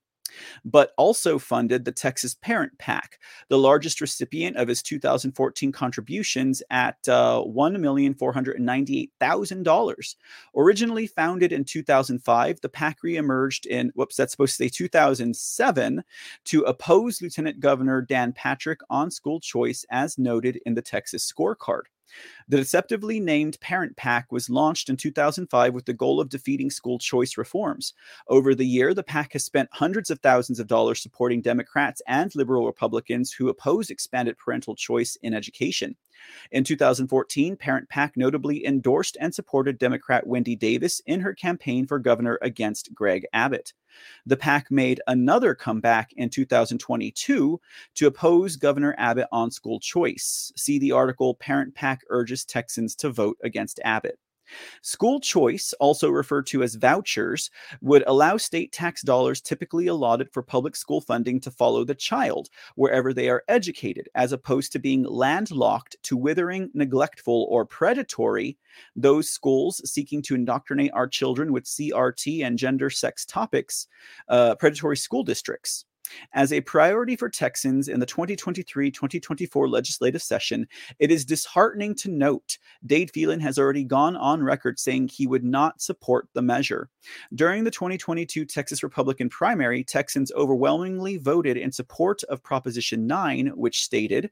but also funded the Texas Parent PAC, the largest recipient of his 2014 contributions at uh, $1,498,000. Originally founded in 2005, the PAC reemerged in, whoops, that's supposed to say 2007, to oppose Lieutenant Governor Dan Patrick on school choice, as noted in the Texas scorecard. The deceptively named Parent PAC was launched in 2005 with the goal of defeating school choice reforms. Over the year, the PAC has spent hundreds of thousands of dollars supporting Democrats and liberal Republicans who oppose expanded parental choice in education. In 2014, Parent PAC notably endorsed and supported Democrat Wendy Davis in her campaign for governor against Greg Abbott. The PAC made another comeback in 2022 to oppose Governor Abbott on school choice. See the article Parent PAC Urges Texans to Vote Against Abbott. School choice, also referred to as vouchers, would allow state tax dollars typically allotted for public school funding to follow the child wherever they are educated, as opposed to being landlocked to withering, neglectful, or predatory those schools seeking to indoctrinate our children with CRT and gender sex topics, uh, predatory school districts. As a priority for Texans in the 2023 2024 legislative session, it is disheartening to note Dade Phelan has already gone on record saying he would not support the measure. During the 2022 Texas Republican primary, Texans overwhelmingly voted in support of Proposition 9, which stated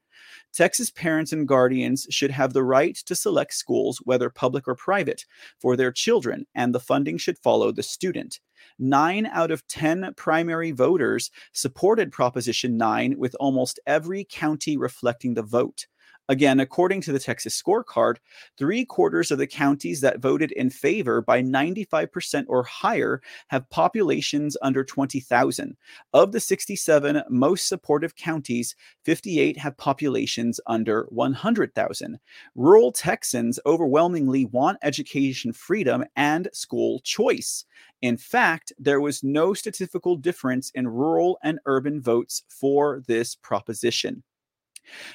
Texas parents and guardians should have the right to select schools, whether public or private, for their children, and the funding should follow the student. Nine out of 10 primary voters supported Proposition 9, with almost every county reflecting the vote. Again, according to the Texas scorecard, three quarters of the counties that voted in favor by 95% or higher have populations under 20,000. Of the 67 most supportive counties, 58 have populations under 100,000. Rural Texans overwhelmingly want education freedom and school choice. In fact, there was no statistical difference in rural and urban votes for this proposition.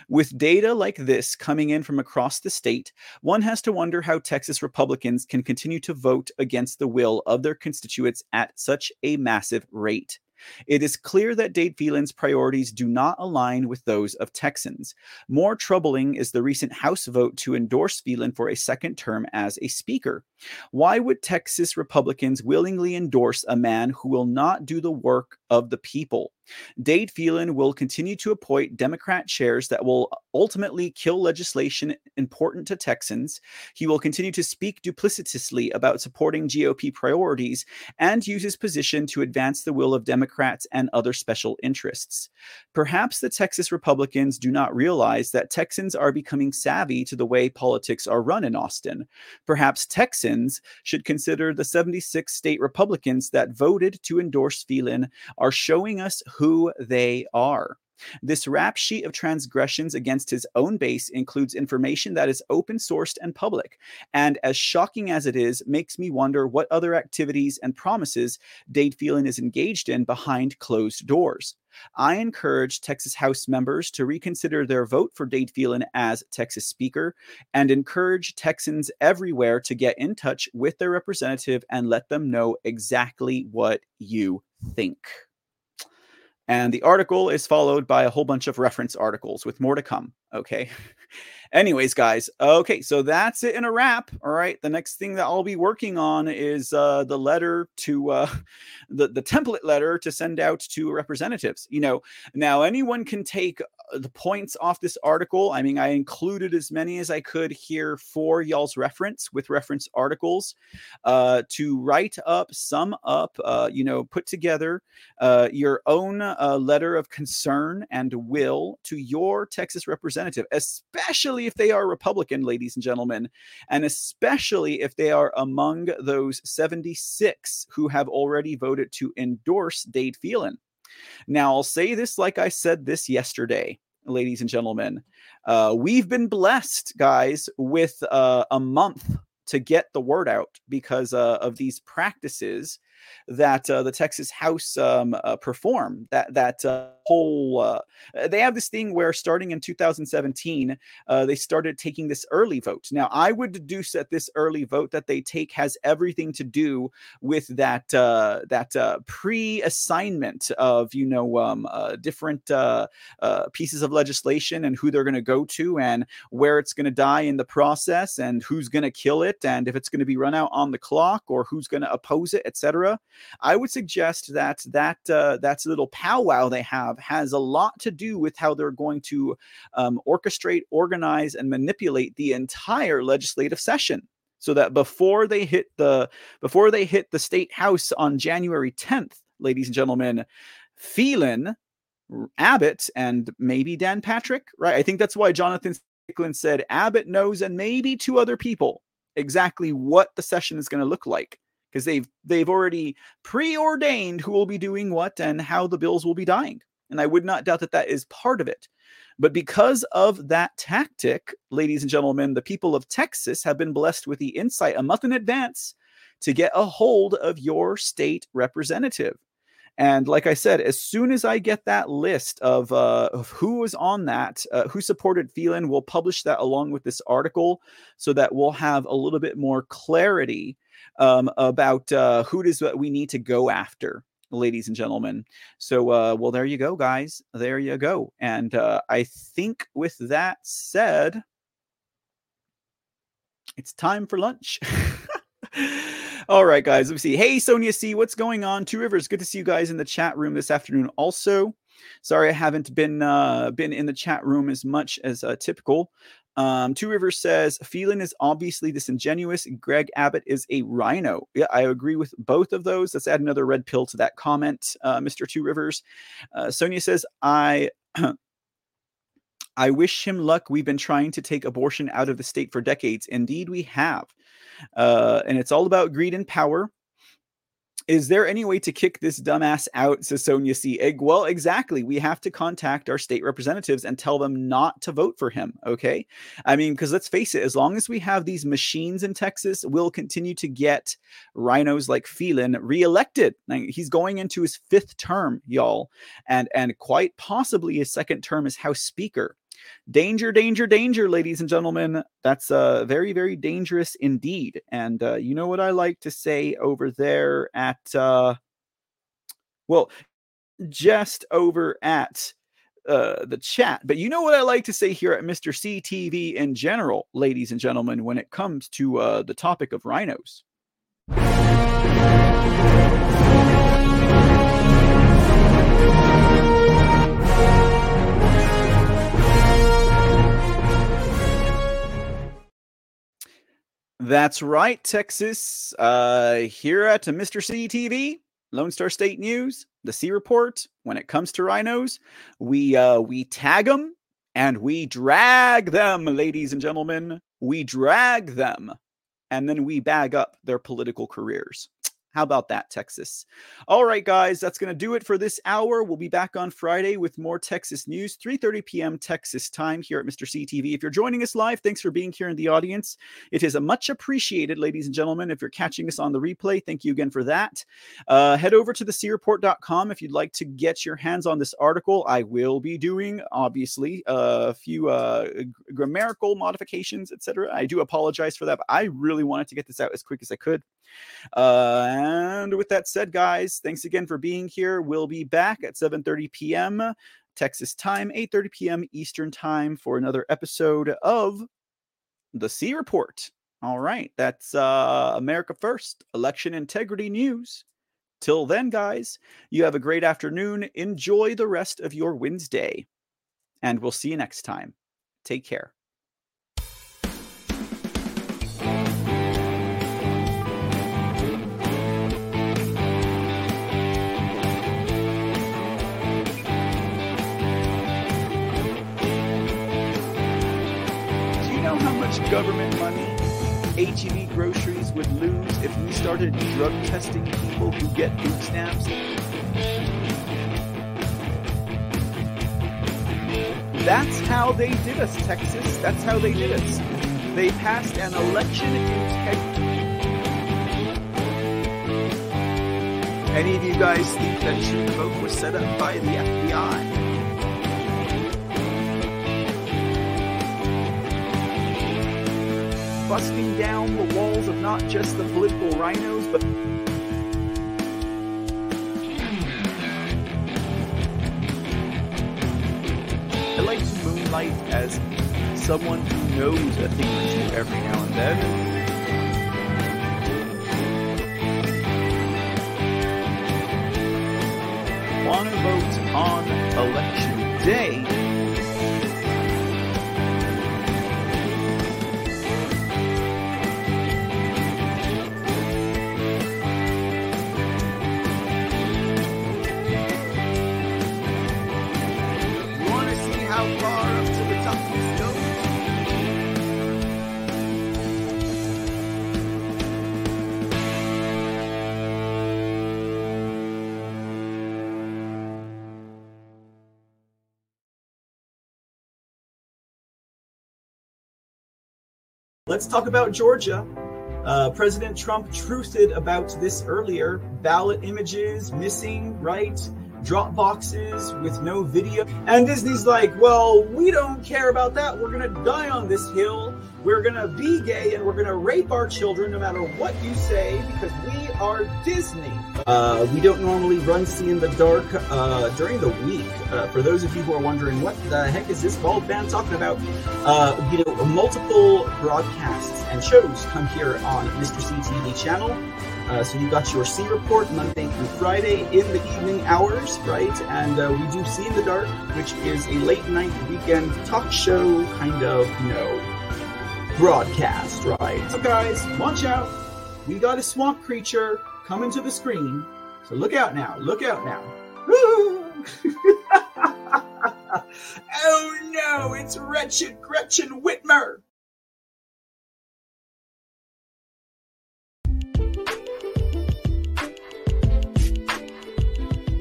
With data like this coming in from across the state, one has to wonder how Texas Republicans can continue to vote against the will of their constituents at such a massive rate. It is clear that Dade Phelan's priorities do not align with those of Texans. More troubling is the recent House vote to endorse Phelan for a second term as a speaker. Why would Texas Republicans willingly endorse a man who will not do the work of the people? Dade Phelan will continue to appoint Democrat chairs that will ultimately kill legislation important to Texans. He will continue to speak duplicitously about supporting GOP priorities and use his position to advance the will of Democrats and other special interests. Perhaps the Texas Republicans do not realize that Texans are becoming savvy to the way politics are run in Austin. Perhaps Texans should consider the 76 state Republicans that voted to endorse Phelan are showing us who they are. This rap sheet of transgressions against his own base includes information that is open sourced and public, and as shocking as it is, makes me wonder what other activities and promises Dade Phelan is engaged in behind closed doors. I encourage Texas House members to reconsider their vote for Dade Phelan as Texas Speaker and encourage Texans everywhere to get in touch with their representative and let them know exactly what you think. And the article is followed by a whole bunch of reference articles with more to come. Okay. *laughs* Anyways, guys, okay, so that's it in a wrap. All right. The next thing that I'll be working on is uh, the letter to uh, *laughs* the, the template letter to send out to representatives. You know, now anyone can take uh, the points off this article. I mean, I included as many as I could here for y'all's reference with reference articles uh, to write up, sum up, uh, you know, put together uh, your own uh, letter of concern and will to your Texas representative, especially if they are Republican, ladies and gentlemen, and especially if they are among those 76 who have already voted to endorse Dade Phelan. Now, I'll say this like I said this yesterday, ladies and gentlemen. Uh, we've been blessed, guys, with uh, a month to get the word out because uh, of these practices that uh, the Texas House um, uh, perform. That that uh, whole uh, they have this thing where starting in 2017 uh, they started taking this early vote. Now I would deduce that this early vote that they take has everything to do with that uh, that pre-assignment of you know um, different pieces of legislation and who they're going to go to and where it's going to die in the process and who's going to kill it and if it's going to be run out on the clock or who's going to oppose it, etc. I would suggest that that uh, that little powwow they have has a lot to do with how they're going to um, orchestrate, organize, and manipulate the entire legislative session so that before they hit the before they hit the state house on January 10th, ladies and gentlemen, Phelan, Abbott, and maybe Dan Patrick, right? I think that's why Jonathan Stickland said Abbott knows and maybe two other people exactly what the session is going to look like because they've they've already preordained who will be doing what and how the bills will be dying. And I would not doubt that that is part of it. But because of that tactic, ladies and gentlemen, the people of Texas have been blessed with the insight a month in advance to get a hold of your state representative. And like I said, as soon as I get that list of, uh, of who was on that, uh, who supported Phelan, we'll publish that along with this article so that we'll have a little bit more clarity um, about uh, who it is that we need to go after ladies and gentlemen. So, uh, well, there you go, guys. There you go. And uh, I think with that said, it's time for lunch. *laughs* All right, guys. Let me see. Hey, Sonia C, what's going on? Two Rivers. Good to see you guys in the chat room this afternoon. Also, sorry I haven't been uh, been in the chat room as much as uh, typical. Um, Two Rivers says Phelan is obviously disingenuous. Greg Abbott is a rhino. Yeah, I agree with both of those. Let's add another red pill to that comment, uh, Mr. Two Rivers. Uh, Sonia says I. *clears throat* I wish him luck. We've been trying to take abortion out of the state for decades. Indeed, we have. Uh, and it's all about greed and power. Is there any way to kick this dumbass out? Says Sonia C. Egg. Well, exactly. We have to contact our state representatives and tell them not to vote for him. Okay. I mean, because let's face it, as long as we have these machines in Texas, we'll continue to get rhinos like Phelan reelected. he's going into his fifth term, y'all, and and quite possibly his second term as House Speaker. Danger, danger, danger, ladies and gentlemen. That's uh, very, very dangerous indeed. And uh, you know what I like to say over there at, uh, well, just over at uh, the chat. But you know what I like to say here at Mr. CTV in general, ladies and gentlemen, when it comes to uh, the topic of rhinos. That's right, Texas. Uh, here at Mr. CTV, Lone Star State News, the C Report. When it comes to rhinos, we uh, we tag them and we drag them, ladies and gentlemen. We drag them, and then we bag up their political careers. How about that, Texas? All right, guys, that's going to do it for this hour. We'll be back on Friday with more Texas news, 3:30 p.m. Texas time here at Mr. CTV. If you're joining us live, thanks for being here in the audience. It is a much appreciated, ladies and gentlemen. If you're catching us on the replay, thank you again for that. Uh, head over to the creport.com if you'd like to get your hands on this article. I will be doing, obviously, a few uh, grammatical modifications, etc. I do apologize for that, but I really wanted to get this out as quick as I could. Uh, and with that said, guys, thanks again for being here. We'll be back at 7:30 p.m. Texas time, 8:30 p.m. Eastern time for another episode of the C Report. All right, that's uh, America First Election Integrity News. Till then, guys, you have a great afternoon. Enjoy the rest of your Wednesday, and we'll see you next time. Take care. Government money HEB groceries would lose if we started drug testing people who get food stamps? That's how they did us, Texas. That's how they did us. They passed an election integrity. Any of you guys think that True the Vote was set up by the FBI? Busting down the walls of not just the political rhinos, but I like to moonlight as someone who knows a thing or two every now and then. Want to vote on election day? Let's talk about Georgia. Uh, President Trump truthed about this earlier. Ballot images missing, right? Drop boxes with no video. And Disney's like, well, we don't care about that. We're going to die on this hill. We're gonna be gay and we're gonna rape our children no matter what you say because we are Disney. Uh, we don't normally run See in the Dark uh, during the week. Uh, for those of you who are wondering, what the heck is this bald band talking about? Uh, you know, multiple broadcasts and shows come here on Mr. C TV channel. Uh, so you got your C report Monday through Friday in the evening hours, right? And uh, we do See in the Dark, which is a late night weekend talk show kind of, you know, broadcast, right? So guys, watch out. We got a swamp creature coming to the screen. So look out now. Look out now. *laughs* oh no, it's wretched Gretchen Whitmer.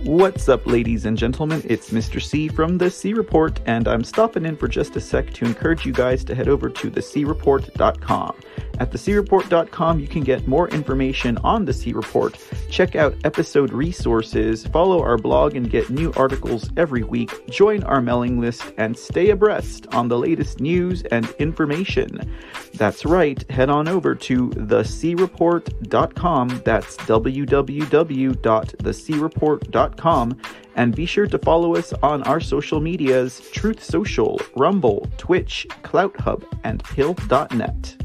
What's up, ladies and gentlemen? It's Mr. C from The C Report, and I'm stopping in for just a sec to encourage you guys to head over to thecreport.com. At thecreport.com, you can get more information on the C Report, check out episode resources, follow our blog and get new articles every week, join our mailing list, and stay abreast on the latest news and information. That's right, head on over to thecreport.com. That's www.thecreport.com. And be sure to follow us on our social medias Truth Social, Rumble, Twitch, CloutHub, and Pill.net.